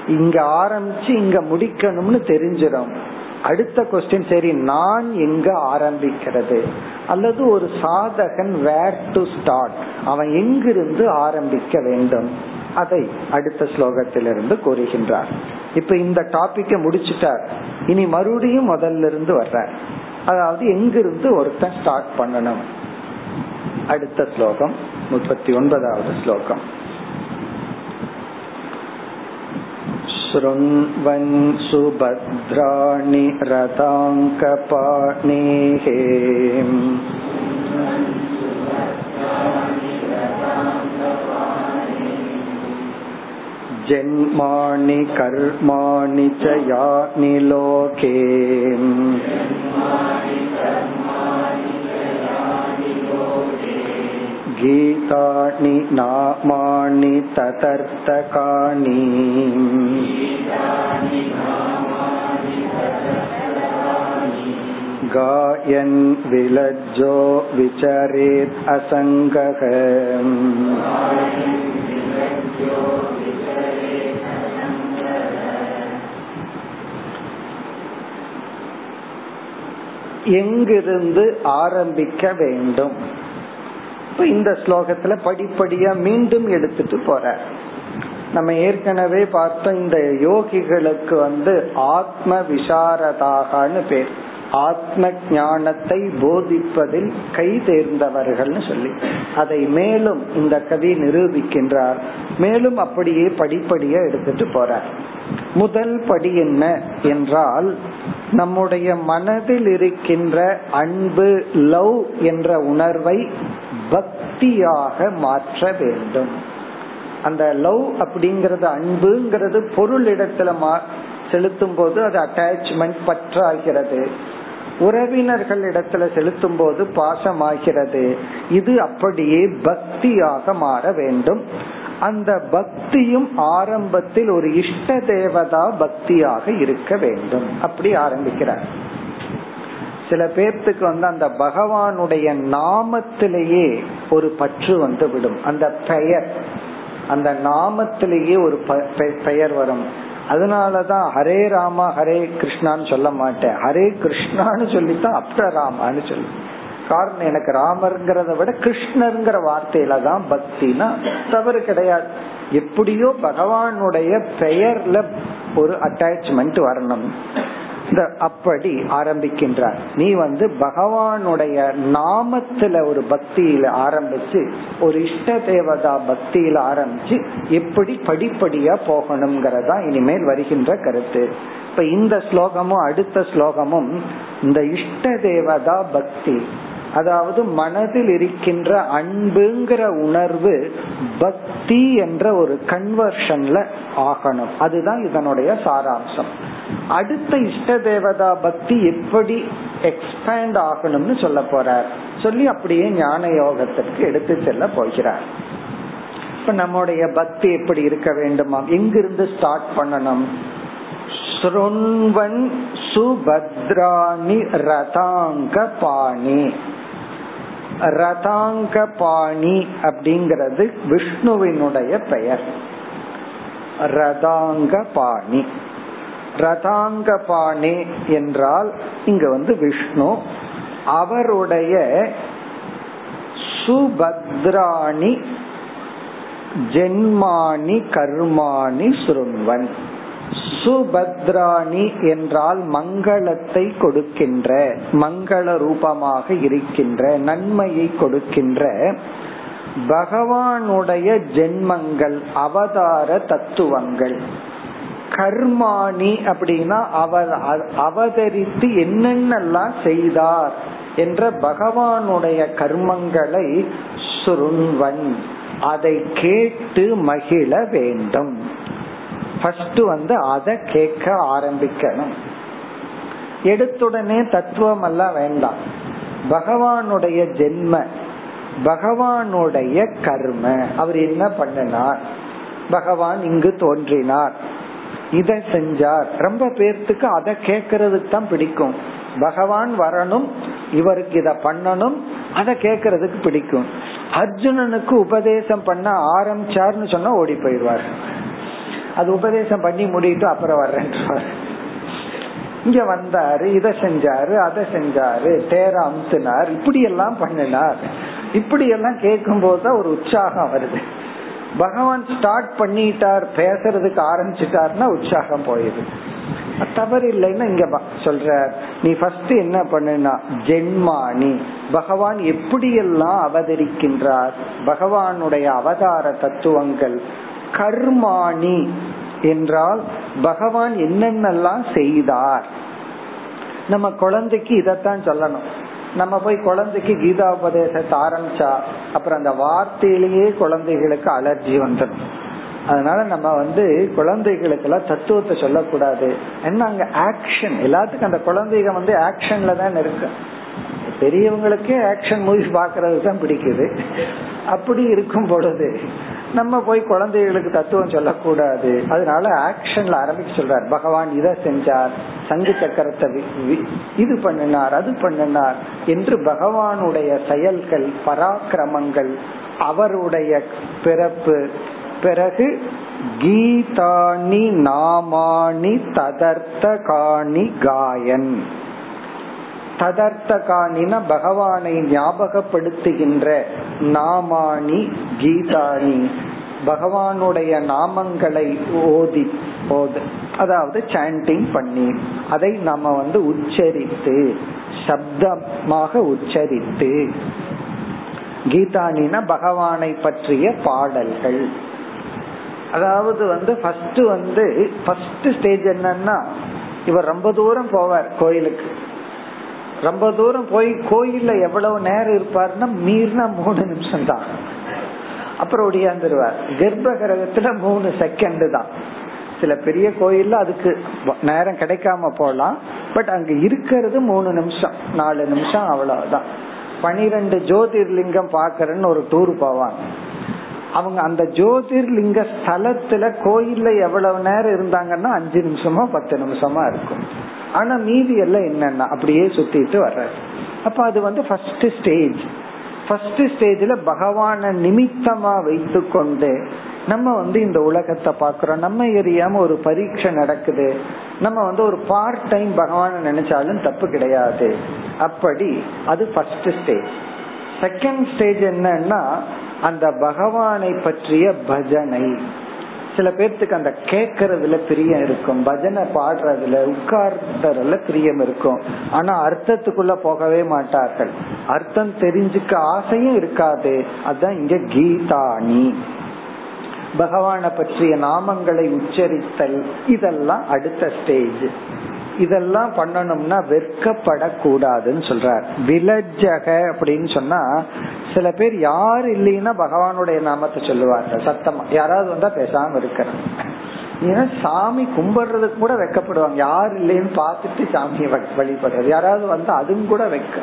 இங்க ஆரம்பிச்சு இங்க முடிக்கணும்னு தெரிஞ்சிடும் அடுத்த கொஸ்டின் சரி நான் எங்க ஆரம்பிக்கிறது? அல்லது ஒரு சாதகன் வேர் டு ஸ்டார்ட் அவன் எங்கிருந்து ஆரம்பிக்க வேண்டும்? அதை அடுத்த ஸ்லோகத்திலிருந்து கூறுகின்றார். இப்ப இந்த டாபிக்க முடிச்சுட்டார். இனி மறுபடியும் முதல்ல இருந்து வர்ற அதாவது எங்கிருந்து ஒருத்தன் ஸ்டார்ட் பண்ணணும்? அடுத்த ஸ்லோகம் முப்பத்தி ஒன்பதாவது ஸ்லோகம். शृण्वन् सुभद्राणि रथाङ्कपाणेः जन्माणि कर्माणि च यानि लोके गीतानि नामानि ततर्थकानि गायन् विलज्जो विचरेत् असङ्गः எங்கிருந்து ஆரம்பிக்க வேண்டும் இப்ப இந்த ஸ்லோகத்துல படிப்படியா மீண்டும் எடுத்துட்டு போற. நம்ம ஏற்கனவே பார்த்தோம் இந்த யோகிகளுக்கு வந்து ஆத்ம விசாரதாகனு பேர். ஆத்ம ஞானத்தை போதிப்பதில் கை தேர்ந்தவர்கள்னு சொல்லி. அதை மேலும் இந்த கவி நிரூபிக்கின்றார். மேலும் அப்படியே படிப்படியா எடுத்துட்டு போறார் முதல் படி என்ன என்றால் நம்முடைய மனதில் இருக்கின்ற அன்பு லவ் என்ற உணர்வை பக்தியாக மாற்ற வேண்டும். அந்த லவ் அப்படிங்கறது அன்புங்கிறது பொருள் இடத்துல செலுத்தும் போது அது அட்டாச்மெண்ட் பற்றாகிறது. உறவினர்கள் இடத்துல செலுத்தும் போது பாசமாகிறது. இது அப்படியே பக்தியாக மாற வேண்டும். அந்த பக்தியும் ஆரம்பத்தில் ஒரு இஷ்ட தேவதா பக்தியாக இருக்க வேண்டும். அப்படி ஆரம்பிக்கிறார். சில பேர்த்துக்கு வந்து அந்த பகவானுடைய நாமத்திலேயே ஒரு பற்று வந்து விடும். அந்த பெயர். அந்த நாமத்திலேயே ஒரு பெயர் வரும். அதனாலதான் ஹரே ராமா ஹரே கிருஷ்ணான்னு சொல்ல மாட்டேன். ஹரே கிருஷ்ணான்னு சொல்லித்தான் அப்ட ராமான்னு சொல்லு. காரணம் எனக்கு ராமர்ங்கிறத விட கிருஷ்ணருங்கிற வார்த்தையில தான் பக்தினா தவறு கிடையாது. எப்படியோ பகவானுடைய பெயர்ல ஒரு அட்டாச்மெண்ட் வரணும். இந்த அப்படி ஆரம்பிக்கின்றார். நீ வந்து பகவானுடைய நாமத்துல ஒரு பக்தியில ஆரம்பிச்சு ஒரு இஷ்ட தேவதா பக்தியில ஆரம்பிச்சு எப்படி படிப்படியா போகணுங்கிறதா இனிமேல் வருகின்ற கருத்து. இப்ப இந்த ஸ்லோகமும் அடுத்த ஸ்லோகமும் இந்த இஷ்ட தேவதா பக்தி அதாவது மனதில் இருக்கின்ற அன்புங்கிற உணர்வு பக்தி என்ற ஒரு கன்வர்ஷன்ல ஆகணும். அதுதான் இதனுடைய சாராம்சம். அடுத்த இஷ்ட தேவதா பக்தி எப்படி எக்ஸ்பேண்ட் ஆகணும்னு சொல்ல போறார். சொல்லி அப்படியே ஞான யோகத்திற்கு எடுத்து செல்ல போகிறார். இப்ப நம்முடைய பக்தி எப்படி இருக்க வேண்டுமா? எங்கிருந்து ஸ்டார்ட் பண்ணணும்? ஸ்ருண்வன் சுபத்ராணி ரதாங்க பாணி. ரதாங்க பாணி அப்படிங்கிறது விஷ்ணுவினுடைய பெயர். ரதாங்க பாணி ரதாங்க பாணி என்றால் இங்க வந்து விஷ்ணு. அவருடைய சுபத்ராணி ஜென்மானி கர்மாணி சுருண்வன். சுபத்ராணி என்றால் மங்களத்தை கொடுக்கின்ற மங்கள ரூபமாக இருக்கின்ற நன்மையை கொடுக்கின்ற பகவானுடைய ஜென்மங்கள் அவதார தத்துவங்கள். கர்மாணி அப்படின்னா அவர் அவதரித்து என்னென்னலாம் செய்தார் என்ற பகவானுடைய கர்மங்களை சுருண்வன். அதை கேட்டு மகிழ வேண்டும். ஃபர்ஸ்ட் வந்து அதை கேட்க ஆரம்பிக்கணும். எடுத்துடனே தத்துவம் எல்லாம் வேண்டாம். பகவானுடைய ஜென்ம பகவானுடைய கர்ம. அவர் என்ன பண்ணினார்? பகவான் இங்கு தோன்றினார். இதை செஞ்சார். ரொம்ப பேர்த்துக்கு அதை கேட்கறதுக்கு தான் பிடிக்கும். பகவான் வரணும் இவருக்கு இத பண்ணணும் அதை கேட்கறதுக்கு பிடிக்கும். அர்ஜுனனுக்கு உபதேசம் பண்ண ஆரம்பிச்சார்னு சொன்னா ஓடி போயிடுவார். அது உபதேசம் பண்ணி முடிட்டு அப்புறம் வர்றேன். இங்க வந்தாரு இத செஞ்சாரு அதை செஞ்சாரு தேர அமுத்தினார் இப்படி எல்லாம் பண்ணினார். இப்படி எல்லாம் கேட்கும் போதுதான் ஒரு உற்சாகம் வருது. பகவான் ஸ்டார்ட் பண்ணிட்டார் பேசுறதுக்கு ஆரம்பிச்சிட்டாருன்னா உற்சாகம் போயிடுது. தவறு இல்லைன்னா இங்க சொல்ற நீ ஃபர்ஸ்ட் என்ன பண்ணுனா ஜென்மானி பகவான் எப்படியெல்லாம் அவதரிக்கின்றார் பகவானுடைய அவதார தத்துவங்கள் கர்மாணி என்றால் பகவான் என்னென்னலாம் செய்தார். நம்ம குழந்தைக்கு இதத்தான் சொல்லணும். நம்ம போய் குழந்தைக்கு கீதா உபதேசத்தை ஆரம்பிச்சா அப்புறம் அந்த வார்த்தையிலேயே குழந்தைகளுக்கு அலர்ஜி வந்துடும். அதனால நம்ம வந்து குழந்தைகளுக்கு எல்லாம் தத்துவத்தை சொல்லக்கூடாது. என்ன அங்க ஆக்ஷன் எல்லாத்துக்கும் அந்த குழந்தைங்க வந்து ஆக்ஷன்ல தான் இருக்கு. பெரியவங்களுக்கே ஆக்ஷன் மூவிஸ் பாக்குறது தான் பிடிக்குது. அப்படி இருக்கும் பொழுது நம்ம போய் குழந்தைகளுக்கு தத்துவம் சொல்லக்கூடாது. அதனால ஆக்ஷன்ல ஆரம்பிக்க சொல்றார். பகவான் இதை செஞ்சார். சங்கு சக்கரத்தை இது பண்ணினார் அது பண்ணினார் என்று பகவானுடைய செயல்கள் பராக்கிரமங்கள் அவருடைய பிறப்பு பிறகு கீதானி நாமானி ததர்த்த காணி காயன். ததர்த்தகானின பகவானை ஞாபகப்படுத்துகின்ற நாமானி கீதானி பகவானுடைய நாமங்களை ஓதி ஓது அதாவது சாண்டிங் பண்ணி அதை நம்ம வந்து உச்சரித்து சப்தமாக உச்சரித்து கீதானின பகவானை பற்றிய பாடல்கள். அதாவது வந்து ஃபர்ஸ்ட் வந்து ஃபர்ஸ்ட் ஸ்டேஜ் என்னன்னா இவர் ரொம்ப தூரம் போவார் கோயிலுக்கு. ரொம்ப தூரம் போய் கோயில்ல எவ்வளவு நேரம் இருப்பாருன்னா மீறினா மூணு நிமிஷம் தான் அப்புறம் ஒடியாந்துருவார். கர்ப்ப கிரகத்துல மூணு செகண்ட் தான். சில பெரிய கோயில்ல அதுக்கு நேரம் கிடைக்காம போலாம். பட் அங்க இருக்கிறது மூணு நிமிஷம். நாலு நிமிஷம் அவ்வளவுதான். பனிரெண்டு ஜோதிர்லிங்கம் பாக்குறேன்னு ஒரு டூர் போவாங்க. அவங்க அந்த ஜோதிர்லிங்க ஸ்தலத்துல கோயில்ல எவ்வளவு நேரம் இருந்தாங்கன்னா அஞ்சு நிமிஷமோ பத்து நிமிஷமா இருக்கும். ஆனா மீதி எல்லாம் என்னன்னா அப்படியே சுத்திட்டு வர்றது. அப்ப அது வந்து ஃபர்ஸ்ட் ஸ்டேஜ் ஃபர்ஸ்ட் ஸ்டேஜ்ல பகவான நிமித்தமா வைத்து கொண்டு நம்ம வந்து இந்த உலகத்தை பாக்குறோம் நம்ம எரியாம ஒரு பரீட்சை நடக்குது. நம்ம வந்து ஒரு பார்ட் டைம் பகவான நினைச்சாலும் தப்பு கிடையாது. அப்படி அது ஃபர்ஸ்ட் ஸ்டேஜ் செகண்ட் ஸ்டேஜ் என்னன்னா அந்த பகவானை பற்றிய பஜனை. சில பேர்த்துக்கு அந்த கேக்குறதுல பிரியம் இருக்கும் பஜனை பாடுறதுல உட்கார்றதுல பிரியம் இருக்கும். ஆனா அர்த்தத்துக்குள்ள போகவே மாட்டார்கள். அர்த்தம் தெரிஞ்சுக்க ஆசையும் இருக்காது அதுதான் இங்க கீதாணி. பகவான பற்றிய நாமங்களை உச்சரித்தல் இதெல்லாம் அடுத்த ஸ்டேஜ் இதெல்லாம் பண்ணணும்னா வெட்கப்படக்கூடாதுன்னு சொல்றார். விலஜக அப்படின்னு சொன்னா சில பேர் யார் இல்லைன்னா பகவானுடைய நாமத்தை சொல்லுவாங்க சத்தமா யாராவது வந்தா பேசாம இருக்கிறாங்க ஏன்னா சாமி கும்பிடுறதுக்கு கூட வெக்கப்படுவாங்க யார் இல்லைன்னு பார்த்துட்டு சாமியை வழிபடுறது. யாராவது வந்தா அதுவும் கூட வெக்க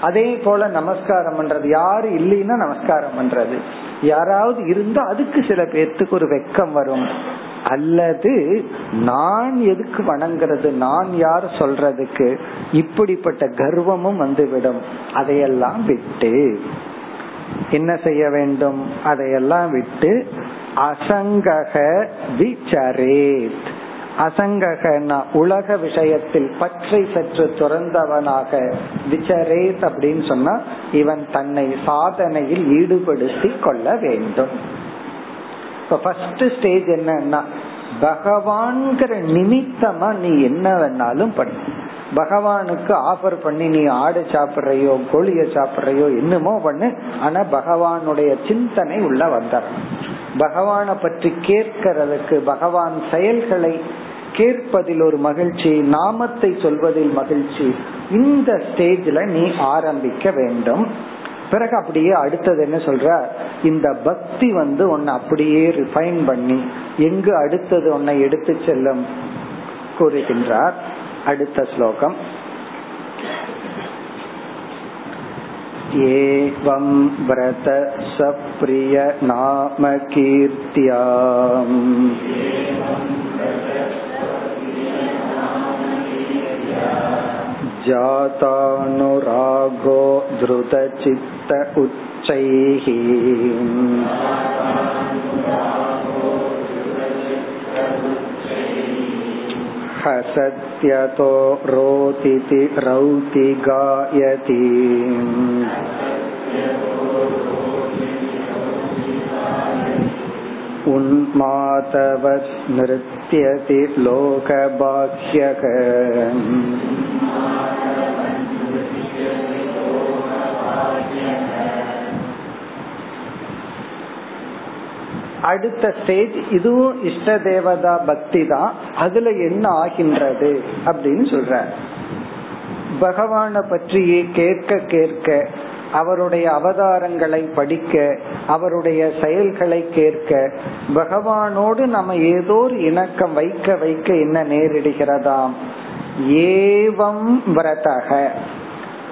அதே போல நமஸ்காரம் பண்றது. யாரு இல்லைன்னா நமஸ்காரம் பண்றது. யாராவது இருந்தா அதுக்கு சில பேர்த்துக்கு ஒரு வெக்கம் வரும். அல்லது நான் எதுக்கு வணங்குறது நான் யார் சொல்றதுக்கு இப்படிப்பட்ட கர்வமும் வந்துவிடும். அதையெல்லாம் விட்டு என்ன செய்ய வேண்டும்? அதையெல்லாம் விட்டு அசங்கக விசரேத். அசங்ககனா உலக விஷயத்தில் பற்றை சற்று துறந்தவனாக விசரேத் அப்படின்னு சொன்னா இவன் தன்னை சாதனையில் ஈடுபடுத்தி கொள்ள வேண்டும். ஃபர்ஸ்ட் ஸ்டேஜ் என்னன்னா பகவான்கிற நிமித்தமா நீ என்ன வேணாலும் பண்ணு பகவானுக்கு ஆஃபர் பண்ணி நீ ஆடு சாப்பிடுறையோ கோழிய சாப்பிடுறையோ என்னமோ பண்ணு. ஆனா பகவானுடைய சிந்தனை உள்ள வந்தார். பகவானை பற்றி கேட்கறதுக்கு பகவான் செயல்களை கேட்பதில் ஒரு மகிழ்ச்சி நாமத்தை சொல்வதில் மகிழ்ச்சி இந்த ஸ்டேஜ்ல நீ ஆரம்பிக்க வேண்டும். பிறகு அப்படியே அடுத்தது என்ன சொல்ற இந்த பக்தி வந்து உன்னை அப்படியே ரிஃபைன் பண்ணி எங்கு அடுத்தது உன்னை எடுத்து செல்லும் கூறுகின்றார் அடுத்த ஸ்லோகம் एवं व्रत सप्रिय नाम कीर्त्याम् जातानुरागो धृतचित्त उच्चैः। हसत्यतो रोतिति रौति गायति। பத்தியதி லோகபாஹ்யக அடுத்த ஸ்டேஜ் இதுவும் இஷ்ட தேவதா பக்தி தான் அதுல என்ன ஆகின்றது அப்படின்னு சொல்ற பகவான பற்றியே கேட்க கேட்க அவருடைய அவதாரங்களை படிக்க அவருடைய செயல்களை கேட்க பகவானோடு நம்ம ஏதோ ஒரு இணக்கம் வைக்க வைக்க என்ன நேரிடுகிறதாம்? ஏவம் விரதக.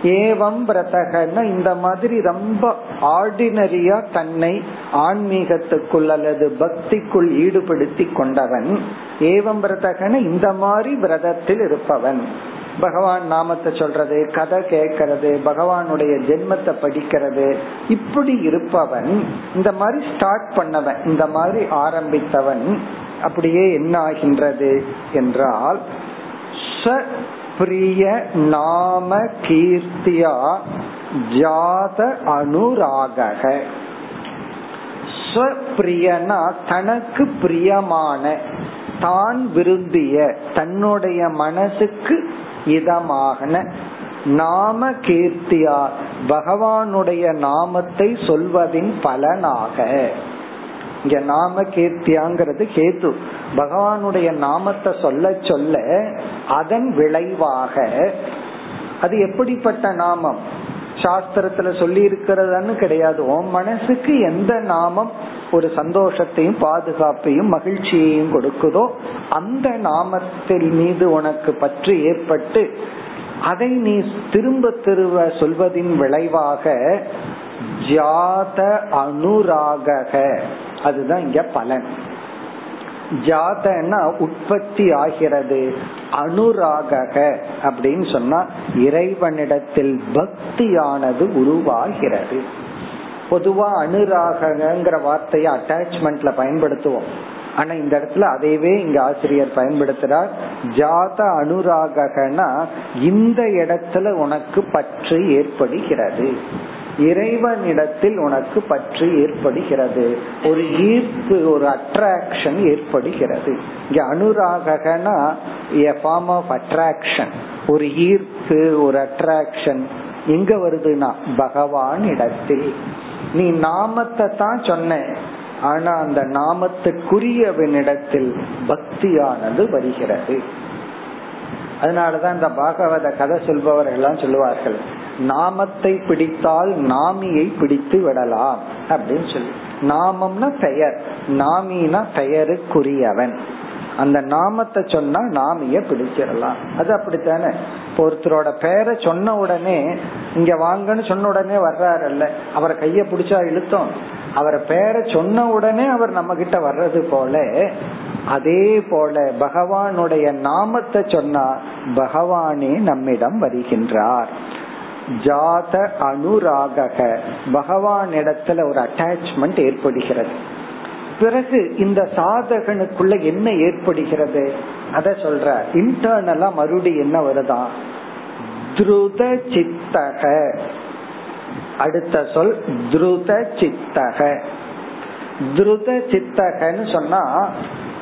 ஏவம் பிரதகன்னா இந்த மாதிரி ரொம்ப ஆர்டினரியா தன்னை ஆன்மீகத்துக்குள் அல்லது பக்திக்குள் ஈடுபடுத்தி கொண்டவன். ஏவம் பிரதகன இந்த மாதிரி விரதத்தில் இருப்பவன். பகவான் நாமத்தை சொல்றது கதை கேட்கறது பகவானுடைய ஜென்மத்தை படிக்கிறது. இப்படி இருப்பவன் இந்த மாதிரி ஸ்டார்ட் பண்ணவன் இந்த மாதிரி ஆரம்பித்தவன் அப்படியே என்ன ஆகின்றது என்றால் பிரிய நாம கீர்த்தியா ஜாத அனுராக ஸ்வப்ரியனா தனக்கு பிரியமான தான் விரும்பிய தன்னுடைய மனசுக்கு இதமான நாம கீர்த்தியா பகவானுடைய நாமத்தை சொல்வதின் பலனாக. இங்க நாம கீர்த்தியாங்கிறது கேத்து பகவானுடைய நாமத்தை சொல்ல சொல்ல அதன் விளைவாக அது எப்படிப்பட்ட நாமம்? சாஸ்திரத்துல சொல்லி இருக்கிறதுன்னு கிடையாது. உன் மனசுக்கு எந்த நாமம் ஒரு சந்தோஷத்தையும் பாதுகாப்பையும் மகிழ்ச்சியையும் கொடுக்குதோ அந்த நாமத்தில் மீது உனக்கு பற்று ஏற்பட்டு அதை நீ திரும்ப திரும்ப சொல்வதின் விளைவாக ஜாத அனுராக அதுதான் இங்க பலன். ஜாதன்னா உற்பத்தி ஆகிறது. அனுராக அப்படின்னு சொன்னா இறைவனிடத்தில் பக்தியானது உருவாகிறது. பொதுவா அனுராகங்கிற வார்த்தையை அட்டாச்மெண்ட்ல பயன்படுத்துவோம். ஆனா இந்த இடத்துல அதையவே இங்க ஆசிரியர் பயன்படுத்துறார். ஜாத அனுராகனா இந்த இடத்துல உனக்கு பற்று ஏற்படுகிறது. இறைவனிடத்தில் உனக்கு பற்று ஏற்படுகிறது. ஒரு ஈர்ப்பு ஒரு அட்ராக்ஷன் ஏற்படுகிறது. இங்க அனுராகனா ஃபார்ம் ஆஃப் அட்ராக்ஷன் ஒரு ஈர்ப்பு ஒரு அட்ராக்ஷன் எங்க வருதுன்னா பகவான் இடத்தில். நீ நாமத்தை தான் சொன்ன. ஆனா அந்த நாமத்துக்குரியவனிடத்தில் பக்தியானது வருகிறது. அதனாலதான் இந்த பாகவத கதை சொல்பவர்கள் எல்லாம் சொல்லுவார்கள் நாமத்தை பிடித்தால் நாமியை பிடித்து விடலாம் அப்படின்னு சொல்லி. நாமம்னா பெயர் நாமினா பெயருக்குரியவன். அந்த நாமத்தை சொன்னா நாமிய பிடிச்சிடலாம். அது அப்படித்தானே? ஒருத்தரோட பெயரை சொன்ன உடனே இங்க வாங்கன்னு சொன்ன உடனே வர்றாருல்ல. அவரை கைய பிடிச்சா இழுத்தோம். அவரை பேரை சொன்ன உடனே அவர் நம்ம கிட்ட வர்றது போல அதே போல பகவானுடைய நாமத்தை சொன்னா பகவானே நம்மிடம் வருகின்றார். ஜாத அனுராக பகவான் இடத்துல ஒரு அட்டாச்மெண்ட் ஏற்படுகிறது. பிறகு இந்த சாதகனுக்குள்ள என்ன ஏற்படுகிறது? அத சொல்ற. இன்டர்னலா மறுபடி என்ன வருதா? துருத சித்தக அடுத்த சொல் துருத சித்தக துருத சித்தகன்னு சொன்னா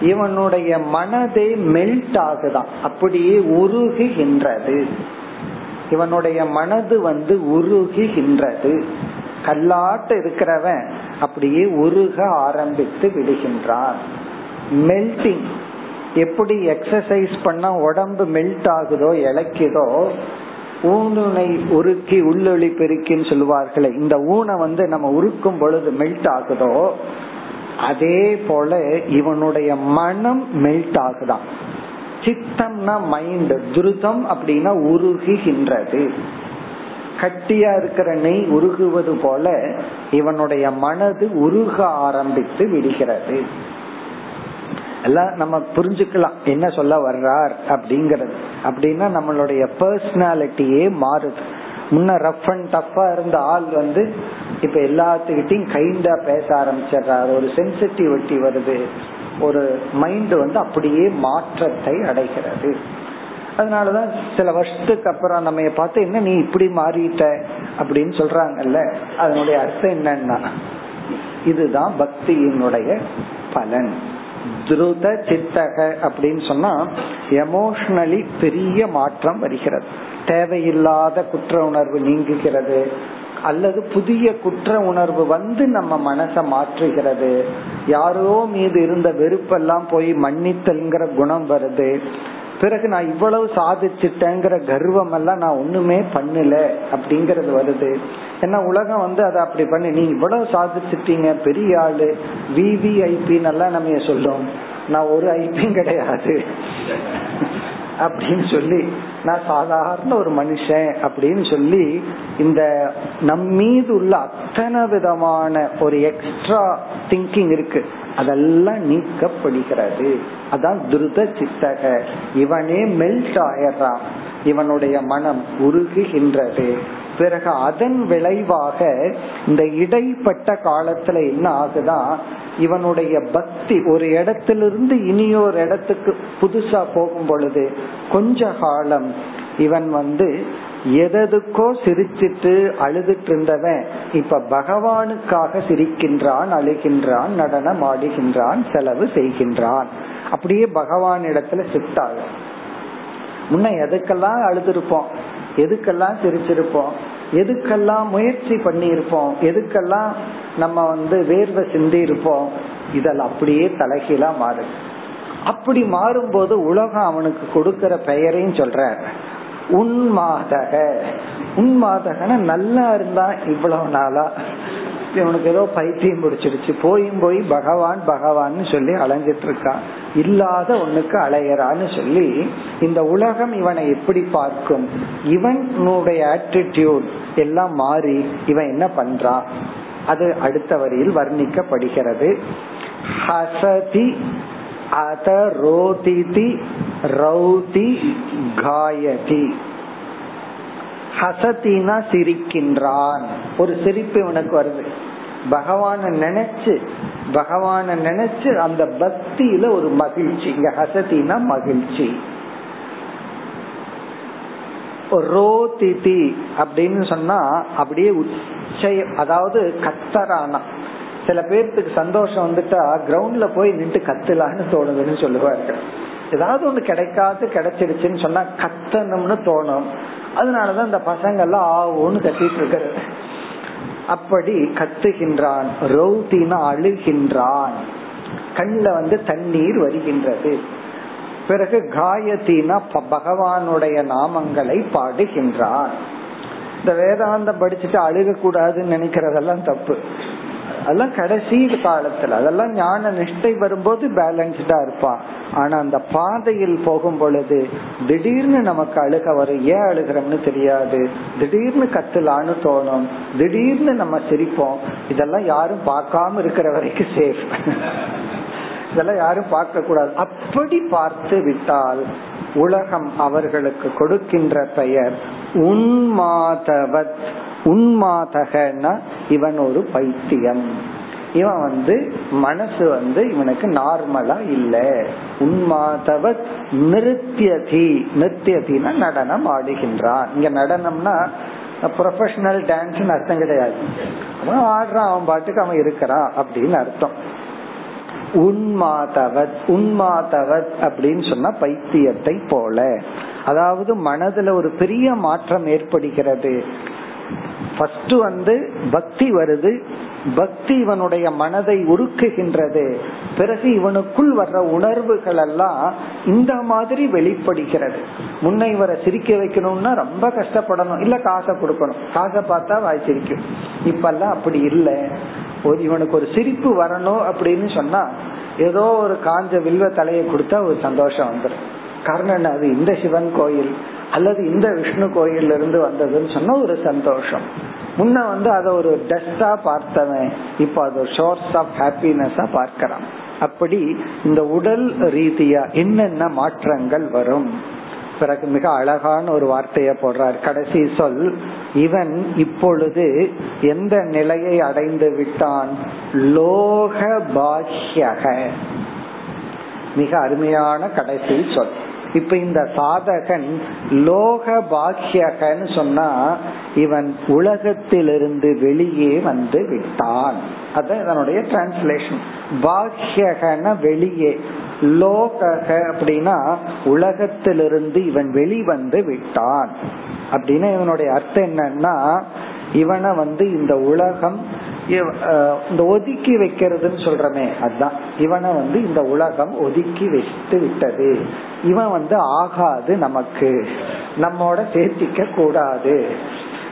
இவனுடைய மனதே மெல்ட் ஆகுதான் அப்படியே உருகுகின்றது. இவனுடைய மனது வந்து உருகுகின்றது. கல்லாட்டு இருக்கிறவன் அப்படியே உருக ஆரம்பித்து விடுகின்றான். மெல்டிங் எப்படி எக்ஸசைஸ் பண்ணா உடம்பு மெல்ட் ஆகுதோ இழைக்குதோ ஊனுனை உருக்கி உள்ளொளி பெருக்கின்னு சொல்லுவார்களே இந்த ஊனை வந்து நம்ம உருக்கும் பொழுது மெல்ட் ஆகுதோ அதே போல இவனுடைய மனம் மெல்ட் ஆகுதான் சித்தம்னா மைண்ட் துருதம் அப்படின்னா உருகுகின்றது. கட்டியா இருக்கிற நெய் உருகுவது போல இவனுடைய மனது உருக ஆரம்பித்து விடுகிறது. எல்லாம் நம்ம புரிஞ்சுக்கலாம் என்ன சொல்ல வர்றார் அப்படிங்கறது. அப்படின்னா நம்மளுடைய பர்சனாலிட்டியே மாறுது. முன்ன ரஃப் அண்ட் டஃபா இருந்த ஆள் வந்து இப்ப எல்லாத்துக்கிட்டையும் கைண்டா பேச ஆரம்பிச்சிடுறாரு. ஒரு சென்சிட்டிவிட்டி வருது. ஒரு மைண்ட் வந்து அப்படியே மாற்றத்தை அடைகிறது. அதனாலதான் சில வருஷத்துக்கு அப்புறம் நம்ம பார்த்து என்ன நீ இப்படி மாறிட்ட? அப்படின்னு சொல்றாங்கல்ல. அதனுடைய அர்த்தம் என்னன்னா இதுதான் பக்தியினுடைய பலன். துருத சித்தக அப்படின்னு சொன்னா எமோஷனலி பெரிய மாற்றம் வருகிறது. தேவையில்லாத குற்ற உணர்வு நீங்குகிறது. அல்லது புதிய குற்ற உணர்வு வந்து நம்ம மனசை மாற்றுகிறது. யாரோ மீது இருந்த வெறுப்பெல்லாம் போய் மன்னித்தல்ங்கிற குணம் வருது. பிறகு நான் இவ்வளவு சாதிச்சுட்டேங்கிற கர்வம் எல்லாம் நான் ஒண்ணுமே பண்ணல அப்படிங்கறது வருது. ஏன்னா உலகம் வந்து அதை அப்படி பண்ணி. நீ இவ்வளவு சாதிச்சுட்டீங்க பெரிய ஆளு விவிஐபி நல்லா நம்ம சொல்லும் நான் ஒரு ஐபியும் கிடையாது. அப்படின்னு சொல்லி நான் சாதாரண ஒரு மனுஷன் அப்படின்னு சொல்லி இந்த நம் மீது உள்ள அத்தனை விதமான ஒரு எக்ஸ்ட்ரா திங்கிங் இருக்கு. அதெல்லாம் நீக்கப்படுகிறது. அதான் துருத சித்தக. இவனே மெல்ட் ஆயிடுறான். இவனுடைய மனம் உருகுகின்றது. பிறகு அதன் விளைவாக இந்த இடைப்பட்ட காலத்துல என்ன ஆகுதான் இவனுடைய பக்தி ஒரு இடத்திலிருந்து இனியொரு இடத்துக்கு புதுசா போகும் பொழுது கொஞ்ச காலம் இவன் வந்து எதற்கோ சிரிச்சிட்டு அழுதுட்டு இருந்தவன் இப்ப பகவானுக்காக சிரிக்கின்றான் அழுகின்றான் நடனம் ஆடுகின்றான் செலவு செய்கின்றான். அப்படியே பகவான் இடத்துல ஷிஃப்ட் ஆகும். முன்ன எதுக்கெல்லாம் அழுதுருப்போம்? எதுக்கெல்லாம் சிரிச்சிருப்போம்? எதுக்கெல்லாம் முயற்சி பண்ணி இருப்போம் எதுக்கெல்லாம் நம்ம வந்து வேர்வை சிந்தி இருப்போம் இதெல்லாம் அப்படியே தலைகீழா மாறுது. அப்படி மாறும்போது உலகம் அவனுக்கு கொடுக்கற பெயரையும் சொல்ற உன்மாதக. உன்மாதகன நல்லா இருந்தா இவ்வளவு நாளா. இவனுக்கு ஏதோ பைத்தியம் பிடிச்சிருச்சு. போயும் போய் பகவான் பகவான் சொல்லி அலைஞ்சிட்டு இருக்கான் இல்லாத ஒண்ணுக்கு அலையறான்னு சொல்லி இந்த உலகம் இவனை எப்படி பார்க்கும்? இவனுடைய ஆட்டிடியூட் எல்லாம் மாறி இவன் என்ன பண்றான் அது அடுத்த வரியில் வர்ணிக்கப்படுகிறது. ஹசதி அத ரோதிதி ரௌதி காயதி ஹசத்தினா சிரிக்கின்றான் ஒரு சிரிப்பு இவனுக்கு வருது. பகவான நினைச்சு பகவான நினைச்சு அந்த பக்தியில ஒரு மகிழ்ச்சி. இங்க ஹசத்தினா மகிழ்ச்சி. ரோதிதி அப்படின்னு சொன்னா அப்படியே உச்சய அதாவது கத்தரானா. சில பேர்த்துக்கு சந்தோஷம் வந்துட்டா கிரவுண்ட்ல போய் நின்று கத்தலான்னு தோணுதுன்னு சொல்லுவார்கள் ஏதாவது ஒண்ணு கிடைக்காது கிடைச்சிருச்சுன்னு சொன்னா கத்தணும்னு தோணும். அதனாலதான் இந்த பசங்க எல்லாம் ஆவோன்னு கத்திட்டு இருக்கிறது அப்படி கத்துகின்றான் ரௌதினா அழுகின்றான். கண்ணில் வந்து தண்ணீர் வருகின்றது. பிறகு காயத்தினா பகவானுடைய நாமங்களை பாடுகின்றான். இந்த வேதாந்தம் படிச்சுட்டு அழுக கூடாதுன்னு நினைக்கிறதெல்லாம் தப்பு. அதெல்லாம் கடைசி காலத்துல அதெல்லாம் ஞான நிஷ்டை வரும்போது பேலன்ஸ்டா இருப்பான் ஆனா அந்த பாதையில் போகும் பொழுது திடீர்னு நமக்கு அழுக வரும். ஏன் அழுகிறோம்னு தெரியாது. திடீர்னு கத்துலான்னு தோணும். திடீர்னு நம்ம சிரிப்போம். இதெல்லாம் யாரும் பார்க்காம இருக்கிற வரைக்கும் சேஃப் இதெல்லாம் யாரும் பார்க்க கூடாது அப்படி பார்த்து விட்டால் உலகம் அவர்களுக்கு கொடுக்கின்ற பெயர் உன்மாதவத் உன்மாதகனா இவன் ஒரு பைத்தியம். இவன் வந்து மனசு வந்து இவனுக்கு நார்மலா இல்ல. உன்மாதவத் நிருத்தியதி நிருத்தியதினா நடனம் ஆடுகின்றான். இங்க நடனம்னா ப்ரொஃபஷனல் டான்ஸ் அர்த்தம் கிடையாது. அவன் ஆடுறான் அவன் பாட்டுக்கு அவன் இருக்கிறான் அப்படின்னு அர்த்தம். உன்மாதவத் உன்மாதவத் அப்படின்னு சொன்னா பைத்தியத்தை போல. அதாவது மனதுல ஒரு பெரிய மாற்றம் ஏற்படுகிறது. ஃபர்ஸ்ட் வந்து பக்தி வருது பக்தி இவனுடைய மனதை உருக்குகின்றது. பிறகு இவனுக்குள் வர்ற உணர்வுகள் எல்லாம் இந்த மாதிரி வெளிப்படுகிறது. முன்னை இவரை சிரிக்க வைக்கணும்னா ரொம்ப கஷ்டப்படணும். இல்ல காசை கொடுக்கணும். காசை பார்த்தா வாய் சிரிக்கும். இப்பெல்லாம் அப்படி இல்லை. ஒரு இவனுக்கு ஒரு சிரிப்பு வரணும் அப்படின்னு சொன்னா ஏதோ ஒரு காஞ்ச வில்வ தலையை கொடுத்தா ஒரு சந்தோஷம் வந்துடும் காரணம் அது இந்த சிவன் கோயில். அல்லது இந்த விஷ்ணு கோயில் இருந்து வந்ததுன்னு சொன்னா ஒரு சந்தோஷம். முன்ன வந்து அதை ஒரு டஸ்டா பார்த்தவன் இப்ப அது சோர்ஸ் ஆஃப் ஹாப்பினஸா பார்க்கிறான். அப்படி இந்த உடல் ரீதியா என்னென்ன மாற்றங்கள் வரும்? பிறகு மிக அழகான ஒரு வார்த்தைய போடுறார். கடைசி சொல் இவன் இப்பொழுது எந்த நிலையை அடைந்து விட்டான்? லோக பாஹ்யக. மிக அருமையான கடைசி சொல். இப்ப இந்த சாதகன் லோக பாக்கியகன்னு சொன்னா இவன் உலகத்திலிருந்து வெளியே வந்து விட்டான். அதான் இதனுடைய டிரான்ஸ்லேஷன் பாக்கியகன வெளியே. லோகக அப்படின்னா உலகத்திலிருந்து இவன் வெளிவந்து விட்டான். அப்படின்னா இவனுடைய அர்த்தம் என்னன்னா இவனை வந்து இந்த உலகம் இந்த ஒதுக்கி வைக்கிறதுன்னு சொல்றமே அதுதான் இவனை வந்து இந்த உலகம் ஒதுக்கி வைத்து விட்டது. இவன் வந்து ஆகாது நமக்கு. நம்மோட சேர்த்திக்க கூடாது.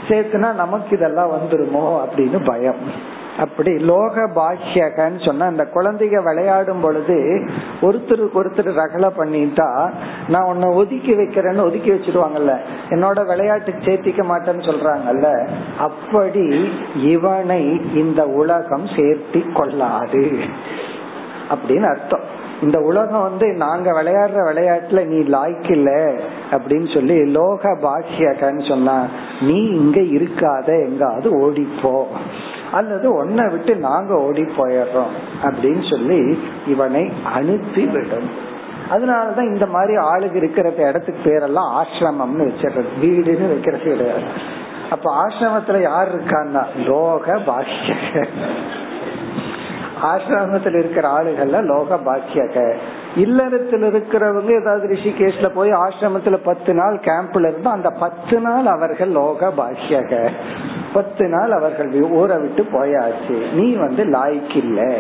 சேர்த்துனா நமக்கு இதெல்லாம் வந்துருமோ அப்படின்னு பயம். அப்படி லோக பாஷ்யகன்னு சொன்னா அந்த குழந்தைங்க விளையாடும் பொழுது ஒருத்தருக்கு ஒருத்தர் ரகலை பண்ணிட்டா நான் உன்னை ஒதுக்கி வைக்கிறேன்னு ஒதுக்கி வச்சிருவாங்கல்ல. என்னோட விளையாட்டுக்கு சேர்த்திக்க மாட்டேன்னு சொல்றாங்கல்ல. அப்படி இவனை இந்த உலகம் சேர்த்தி கொள்ளாது. அப்படின்னு அர்த்தம். இந்த உலகம் வந்து நாங்க விளையாடுற விளையாட்டுல நீ லாய்க்கு இல்ல அப்படின்னு சொல்லி லோக பாஷ்யகன்னு சொன்னா நீ இங்க இருக்காத எங்காவது ஓடிப்போ. அல்லது ஒன்ன விட்டு நாங்க ஓடி போயிடுறோம் அப்படின்னு சொல்லி இவனை அனுப்பி விடும் அதனாலதான் இந்த மாதிரி ஆளுக்கு இருக்கிற இடத்துக்கு பேரெல்லாம் ஆசிரமம்னு வச்சிடுறது. வீடுன்னு வைக்கிறது கிடையாது. அப்ப ஆசிரமத்துல யார் இருக்கான்னா? லோக பாஷ்யக ஆசிரமத்தில் இருக்கிற ஆளுகள்ல லோக பாக்கியக இல்லறத்தில் இருக்கிறவங்க ஏதாவது ரிஷிகேஷ்ல போய் ஆசிரமத்துல பத்து நாள் கேம்ப்ல இருந்தா அந்த பத்து நாள் அவர்கள் லோக பாக்கியக பத்து நாள் அவர்கள் ஊரை விட்டு போயாச்சு. நீ வந்து லாய்க்கு இல்ல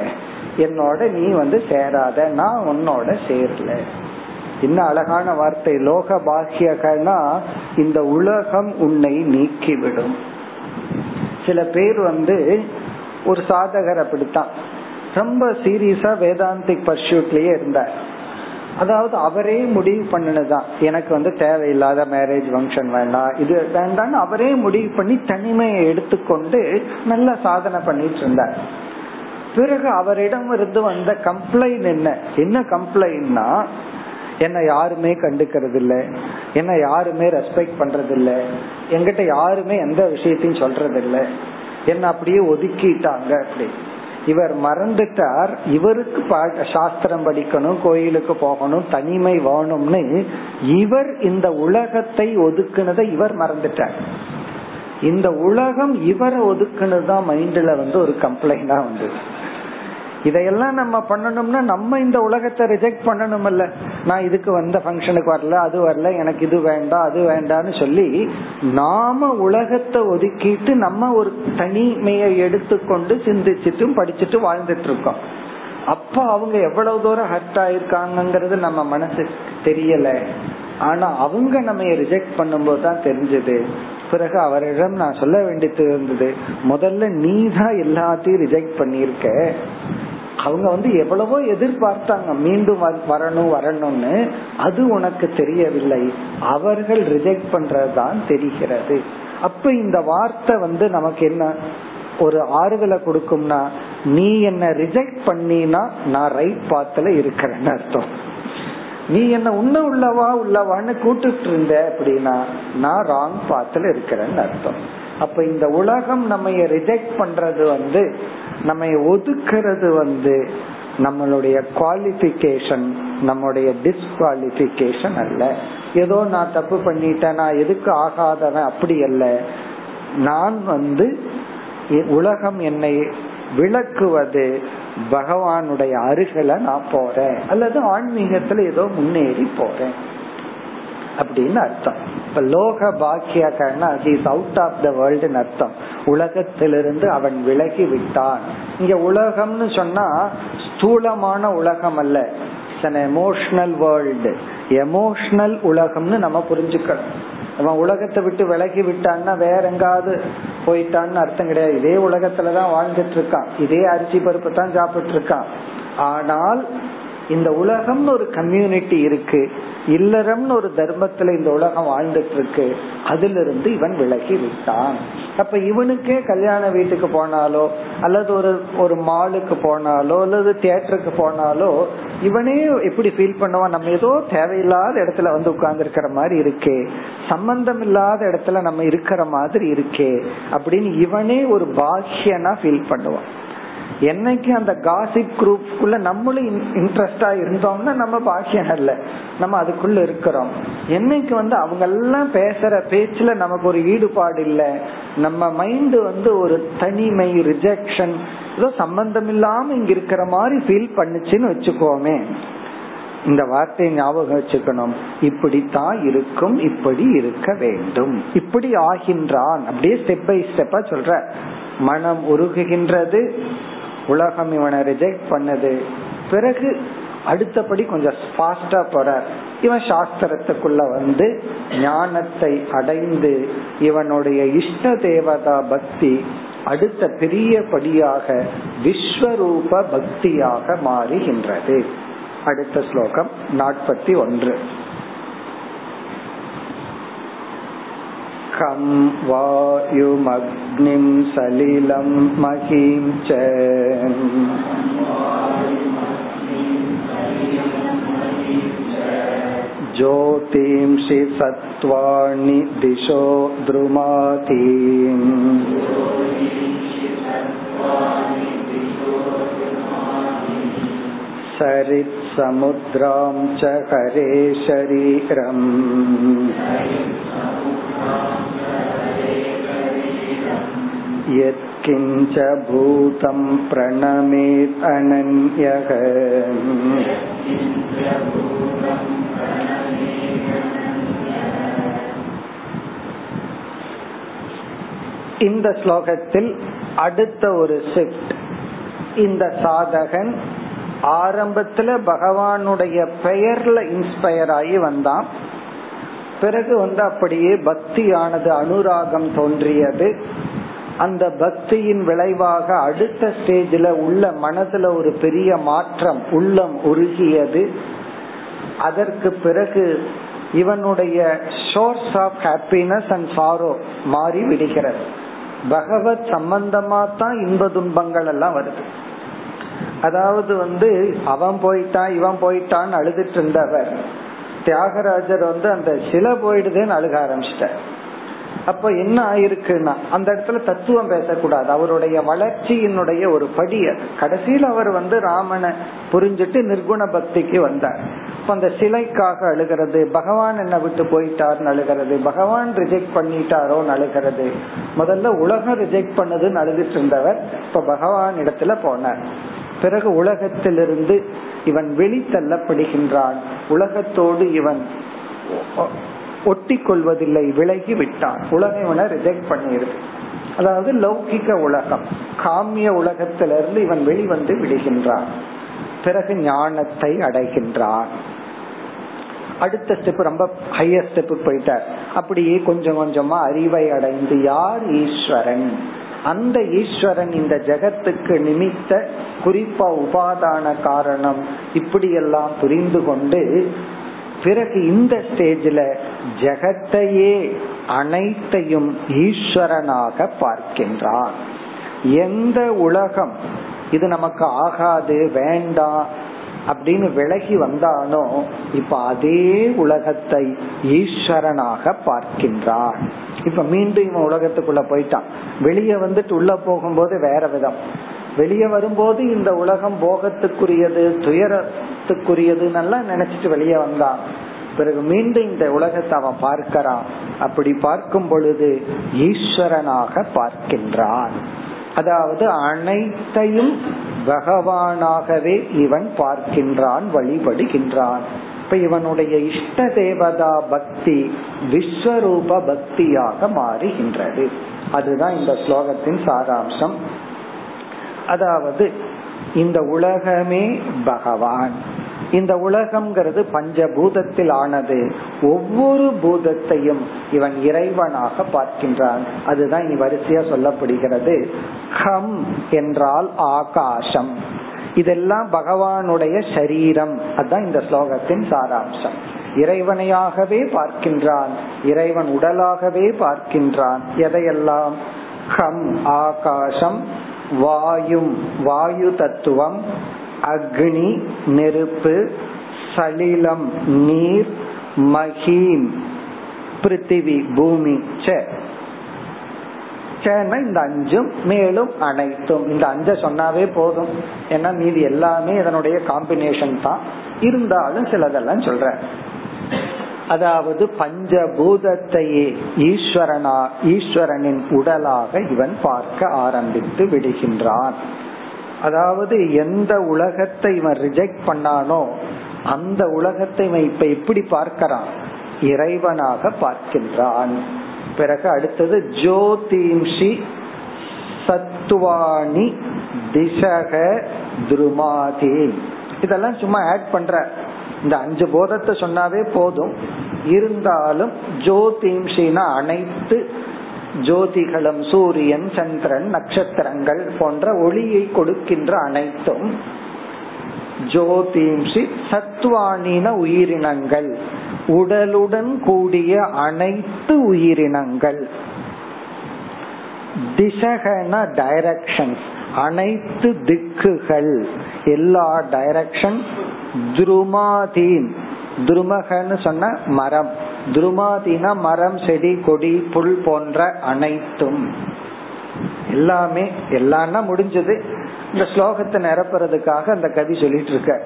என்னோட நீ வந்து சேராத. நான் உன்னோட சேரல. என்ன அழகான வார்த்தை. லோக பாக்கியகனா இந்த உலகம் உன்னை நீக்கிவிடும். சில பேர் வந்து ஒரு சாதகர் அப்படித்தான். ரொம்ப சீரியஸா வேதாந்திக் பர்சியூட்லயே இருந்தார். அதாவது அவரே முடிவு பண்ணினதுதான். எனக்கு வந்து தேவையில்லாத மேரேஜ் ஃபங்க்ஷன் வேண்டாம் இது வேண்டாம்னு அவரே முடிவு பண்ணி தனிமையை எடுத்துக்கொண்டு நல்ல சாதனை பண்ணிட்டு இருந்தார். பிறகு அவரிடம் இருந்து வந்த கம்ப்ளைண்ட் என்ன? என்ன கம்ப்ளைண்ட்னா என்ன யாருமே கண்டுக்கிறது இல்ல என்ன யாருமே ரெஸ்பெக்ட் பண்றது இல்ல என்கிட்ட யாருமே எந்த விஷயத்தையும் சொல்றது இல்ல என்ன அப்படியே ஒதுக்கிட்டாங்க அப்படி இவர் மறந்துட்டார். இவருக்கு சாஸ்திரம் படிக்கணும் கோயிலுக்கு போகணும் தனிமை வேணும்னு இவர் இந்த உலகத்தை ஒதுக்குனதை இவர் மறந்துட்டார். இந்த உலகம் இவரை ஒதுக்குனதுதான் மைண்ட்ல வந்து ஒரு கம்ப்ளைண்டா வந்தது. இதையெல்லாம் நம்ம பண்ணணும்னா நம்ம இந்த உலகத்தை ரிஜெக்ட் பண்ணணும்ல நான் இதுக்கு வந்த ஃபங்க்ஷனுக்கு வரல அது வரல எனக்கு இது வேண்டாம் அது வேண்டாம்னு சொல்லி நாம உலகத்தை ஒதுக்கிட்டு நம்ம ஒரு தனிமையை எடுத்துக்கொண்டு சிந்திச்சுட்டும் படிச்சுட்டு வாழ்ந்துட்டு இருக்கோம் அப்ப அவங்க எவ்வளவு தூரம் ஹர்ட் ஆயிருக்காங்கிறது நம்ம மனசு தெரியல. ஆனா அவங்க நம்ம ரிஜெக்ட் பண்ணும்போது தான் தெரிஞ்சது. பிறகு அவரிடம் நான் சொல்ல வேண்டியது இருந்தது முதல்ல நீ தான் எல்லாத்தையும் ரிஜெக்ட் பண்ணிருக்க அவங்க வந்து எவ்வளவோ எதிர்பார்த்தாங்க. மீண்டும் வரணும் வரணும்னு. அது உனக்கு தெரியவில்லை. அவர்கள் ரிஜெக்ட் பண்றதுதான் தெரிகிறது. அப்ப இந்த வார்த்தை வந்து நமக்கு என்ன? ஒரு ஆறுதலை கொடுக்கும்னா நீ என்ன ரிஜெக்ட் பண்ணினா நான் ரைட் பாத்துல இருக்கிறேன்னு அர்த்தம். நீ என்ன உன்ன உள்ளவா உள்ளவான்னு கூட்டுட்டு இருந்த அப்படின்னா நான் ராங் பாத்துல இருக்கிறேன்னு அர்த்தம். அப்ப இந்த உலகம் நம்ம ரிஜெக்ட் பண்றது வந்து நம்ம ஒதுக்குறது வந்து நம்மளுடைய குவாலிபிகேஷன் நம்முடைய டிஸ்குவாலிபிகேஷன் அல்ல. ஏதோ நான் தப்பு பண்ணிட்டேன் நான் எதுக்கு ஆகாதவன்? அப்படி அல்ல. நான் வந்து உலகம் என்னை விளக்குவது பகவானுடைய அருகில நான் போறேன். அல்லது ஆன்மீகத்துல ஏதோ முன்னேறி போறேன். அப்படின்னு அர்த்தம். இப்ப லோக பாக்கியகன்னா ஹீஸ் அவுட் ஆஃப் த வேர்ல்டுன்னு அர்த்தம். உலகத்திலிருந்து அவன் விலகி விட்டான். இங்க உலகம்னு சொன்னா ஸ்தூலமான உலகம் அல்ல எமோஷனல் வேர்ல்டு எமோஷனல் உலகம்னு நம்ம புரிஞ்சுக்கணும். அவன் உலகத்தை விட்டு விலகி விட்டான்னா வேற எங்காவது போயிட்டான்னு அர்த்தம் கிடையாது. இதே உலகத்துலதான் வாழ்ந்துட்டு இருக்கான் இதே அரிசி பருப்பு தான் சாப்பிட்டு இருக்கான் ஆனால் இந்த உலகம்னு ஒரு கம்யூனிட்டி இருக்கு. இல்லறம்னு ஒரு தர்மத்துல இந்த உலகம் வாழ்ந்துட்டு இருக்கு அதிலிருந்து இவன் விலகி விட்டான். அப்ப இவனுக்கே கல்யாண வீட்டுக்கு போனாலோ அல்லது ஒரு ஒரு மாலுக்கு போனாலோ அல்லது தியேட்டருக்கு போனாலோ இவனே எப்படி ஃபீல் பண்ணுவான்? நம்ம ஏதோ தேவையில்லாத இடத்துல வந்து உட்கார்ந்து இருக்கிற மாதிரி இருக்கே. சம்பந்தம் இல்லாத இடத்துல நம்ம இருக்கிற மாதிரி இருக்கே. அப்படின்னு இவனே ஒரு பாக்கியனா ஃபீல் பண்ணுவான். என்னைக்கு அந்த காசிப் குரூப்புக்குள்ள நம்மளும் இன்ட்ரெஸ்டா இருந்தோம்னா நம்ம பாக்கியம் இல்ல. நம்ம அதுக்குள்ள இருக்கிறோம். என்னைக்கு வந்து அவங்க எல்லாம் பேசுற பேச்சுல நமக்கு ஒரு ஈடுபாடு இல்ல நம்ம மைண்ட் வந்து ஒரு தனிமை ரிஜெக்ஷன் ஏதோ சம்பந்தம் இல்லாம இங்க இருக்கிற மாதிரி ஃபீல் பண்ணுச்சுன்னு வச்சுக்கோமே. இந்த வார்த்தையை ஞாபகம் வச்சுக்கணும். இப்படித்தான் இருக்கும் இப்படி இருக்க வேண்டும். இப்படி ஆகின்றான். அப்படியே ஸ்டெப் பை ஸ்டெப்பா சொல்ற. மனம் உருகுகின்றது. உலகம் இவனை ரிஜெக்ட் பண்ணது. பிறகு அடுத்தபடி கொஞ்சம் ஃபாஸ்டா போற இவன் சாஸ்திரத்துக்குள்ள வந்து ஞானத்தை அடைந்து இவனுடைய இஷ்ட தேவதா பக்தி அடுத்த பெரிய படியாக விஸ்வரூப பக்தியாக மாறுகின்றது. அடுத்த ஸ்லோகம் நாற்பத்தி ஒன்று. खं वायुमग्निं सलिलं महीं च ज्योतिंषि सत्त्वाणि दिशो द्रुमातीम् सरित्समुद्रां च हरे शरीरम् यत्किञ्च भूतं प्रणमेत् अनन्यः இந்த ஸ்லோகத்தில் அடுத்த ஒரு ஷிஃப்ட் இந்த சாதகன் ஆரம்பத்துல பகவானுடைய பெயர்ல இன்ஸ்பயர் ஆகி வந்தான். பிறகு வந்து அப்படியே பக்தியானது அனுராகம் தோன்றியது. அந்த பக்தியின் விளைவாக அடுத்த ஸ்டேஜில் உள்ள மனதுல ஒரு பெரிய மாற்றம் உள்ளம் உருகியது. அதற்கு பிறகு இவனுடைய source of happiness and sorrow மாறி விடுகிறது. பகவத் சம்பந்தமா தான் இன்ப துன்பங்கள் எல்லாம் வருது. அதாவது வந்து அவன் போயிட்டான் இவன் போயிட்டான்னு அழுதுட்டு இருந்தவர். தியாகராஜர் வந்து அந்த சிலை போயிடுதுன்னு அழுக ஆரம்பிச்சிட்டார். அப்ப என்ன ஆயிருக்குன்னா அந்த இடத்துல தத்துவம் பேசக்கூடாது. அவருடைய வளர்ச்சியினுடைய ஒரு படி கடைசியில் அவர் வந்து ராமனை புரிஞ்சுட்டு நிர்குண பக்திக்கு வந்தார். இப்ப அந்த சிலைக்காக அழுகிறது பகவான் என்ன விட்டு போயிட்டார்னு அழுகிறது பகவான் ரிஜெக்ட் பண்ணிட்டாரோன்னு அழுகிறது. முதல்ல உலகம் ரிஜெக்ட் பண்ணதுன்னு அழுதுட்டு இருந்தவர் இப்ப பகவான் இடத்துல போனார். பிறகு உலகத்திலிருந்து இவன் வெளி தள்ளப்படுகின்றான். உலகத்தோடு இவன் ஒட்டி கொள்வதில்லை விலகி விட்டான். உலகம் இவனை ரிஜெக்ட் பண்ணிடுது. அதாவது லௌகிக உலகம். காமிய உலகத்திலிருந்து இவன் வெளிவந்து விடுகின்றான். பிறகு ஞானத்தை அடைகின்றான். அடுத்த ஸ்டெப் ரொம்ப ஹையர் ஸ்டெப் போயிட்டார். அப்படியே கொஞ்சம் கொஞ்சமா அறிவை அடைந்து யார் ஈஸ்வரன்? அந்த ஈஸ்வரன் இந்த ஜெகத்துக்கு நிமித்த குறிப்பா உபாதான காரணம் இப்படியெல்லாம் புரிந்து கொண்டு பிறகு இந்த ஸ்டேஜில் ஜெகத்தையே அனைத்தையும் ஈஸ்வரனாக பார்க்கின்றான். எந்த உலகம் இது நமக்கு ஆகாது வேண்டாம் அப்படின்னு விலகி வந்தானோ இப்ப அதே உலகத்தை ஈஸ்வரனாக பார்க்கின்றான். இப்ப மீண்டும் இவன் உலகத்துக்குள்ள போயிட்டான். வெளியே வந்துட்டு உள்ள போகும்போது வேற விதம். வெளியே வரும்போது இந்த உலகம் போகத்துக்குரியது துயரத்துக்குரியது நல்லா நினைச்சிட்டு வெளியே வந்தான். பிறகு மீண்டும் இந்த உலகத்தை அவன் பார்க்கிறான். அப்படி பார்க்கும் பொழுது ஈஸ்வரனாக பார்க்கின்றான். அதாவது அனைத்தையும் பகவானாகவே இவன் பார்க்கின்றான் வழிபடுகின்றான். இப்ப இவனுடைய இஷ்ட தேவதா பக்தி விஸ்வரூப பக்தியாக மாறுகின்றது. அதுதான் இந்த ஸ்லோகத்தின் சாராம்சம். அதாவது இந்த உலகமே பகவான். இந்த உலகம்ங்கிறது பஞ்சபூதத்தில் ஆனது. ஒவ்வொரு பூதத்தையும் இவன் இறைவனாக பார்க்கின்றான். அதுதான் இனி வரிசையா சொல்லப்படுகிறது. ஹம் என்றால் ஆகாசம். இதெல்லாம் பகவானுடைய சரீரம். அதுதான் இந்த ஸ்லோகத்தின் சாராம்சம். இறைவனையாகவே பார்க்கின்றான். இறைவன் உடலாகவே பார்க்கின்றான். எதையெல்லாம்? ஹம் ஆகாசம் வாயும் வாயு தத்துவம் அக்னி நெருப்பு சலிலம் நீர் மஹீம் பிருத்திவி பூமி ச. இந்த அஞ்சும் மேலும் அனைத்தும். இந்த அஞ்ச சொன்னாவே போதும். ஏன்னா மீதி எல்லாமே இதனுடைய காம்பினேஷன் தான். இருந்தாலும் சிலதெல்லாம் சொல்ற அதாவது பஞ்சபூதத்தையே ஈஸ்வரனா ஈஸ்வரனின் உடலாக இவன் பார்க்க ஆரம்பித்து விடுகின்றான். அதாவது எந்த உலகத்தை இவன் ரிஜெக்ட் பண்ணானோ அந்த உலகத்தை இவன் இப்ப எப்படி பார்க்கிறான்? இறைவனாக பார்க்கின்றான். பிறகு அடுத்தது ஜோதிம்ஷி சத்துவாணி திசக துருமாதி. இதெல்லாம் சும்மா ஆட் பண்ற. இந்த அஞ்சு போதத்தை சொன்னாவே போதும். இருந்தாலும் ஜோதிம்ஷினா அனைத்து ஜோதிகளும் சூரியன் சந்திரன் நட்சத்திரங்கள் போன்ற ஒளியை கொடுக்கின்ற அனைத்தும் ஜோதிம்ஷி சத்வானின உயிரினங்கள். உடலுடன் கூடிய அனைத்து உயிரினங்கள். திசகன டைரக்ஷன் அனைத்து திக்குகள். எல்லா டைரக்ஷன் துருமாதீன். துருமகன்னு சொன்ன மரம். துருமாதீனா மரம் செடி கொடி புல் போன்ற அனைத்தும். எல்லாமே எல்லாம்னா முடிஞ்சது. இந்த ஸ்லோகத்தை நிரப்புறதுக்காக அந்த கவி சொல்லிட்டு இருக்க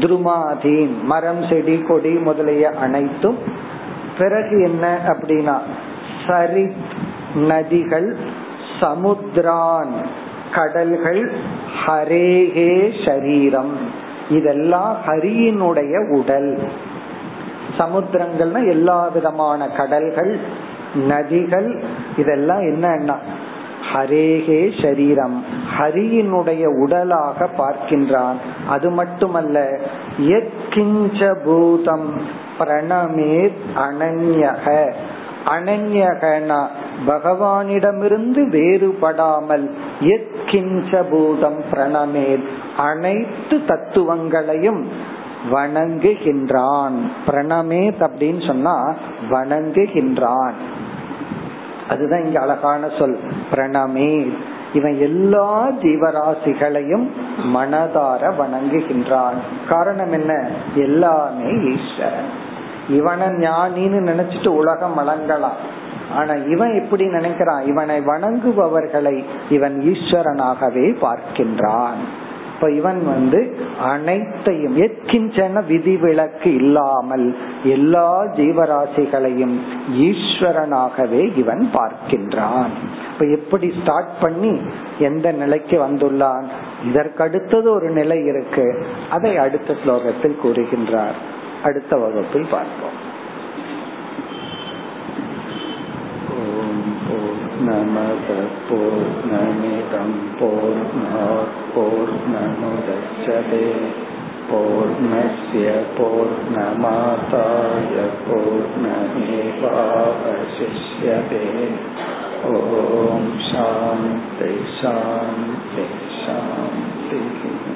துருமாதீன் மரம் செடி கொடி முதலிய அனைத்தும். பிறகு என்ன அப்படின்னா சரி நதிகள் சமுத்திரான் கடல்கள் ஹரேகே சரீரம் இதெல்லாம் ஹரியினுடைய உடல். சமுத்திரங்கள்னா எல்லா விதமான கடல்கள் நதிகள் இதெல்லாம் என்னன்னா ஹரேகே சரீரம் ஹரியினுடைய உடலாக பார்க்கின்றான். அது மட்டுமல்ல பூதம் பிரணமே அனன்யக. அனன்யகனா பகவானிடமிருந்து வேறுபடாமல் பூதம் பிரணமேத் அனைத்து தத்துவங்களையும் வணங்குகின்றான். பிரணமேத் அப்படின்னு சொன்னா வணங்குகின்றான். அதுதான் இங்க அழகான சொல். பிரணமே இவன் எல்லா ஜீவராசிகளையும் மனதார வணங்குகின்றான். காரணம் என்ன? எல்லாமே ஈஸ்வரன். இவனை ஞானின்னு நினைச்சிட்டு உலகம் வழங்கலாம் ஆனா இவன் எப்படி நினைக்கிறான். இவனை வணங்குபவர்களை இவன் ஈஸ்வரனாகவே பார்க்கின்றான். இப்ப இவன் வந்து அனைத்தையும் எத்கிஞ்சன விதிவிலக்கு இல்லாமல் எல்லா ஜீவராசிகளையும் ஈஸ்வரனாகவே இவன் பார்க்கின்றான். இப்ப எப்படி ஸ்டார்ட் பண்ணி எந்த நிலைக்கு வந்துள்ளான்? இதற்கடுத்தது ஒரு நிலை இருக்கு. அதை அடுத்த ஸ்லோகத்தில் கூறுகின்றார். அடுத்த வகுப்பில் பார்ப்போம். पूर्णमद पूर्णमिदं पूर्णात् पूर्णमुदच्छते पूर्णस्य पूर्णमादाय पूर्णमेवावशिष्यते ॐ शान्ति शान्ति शान्तिः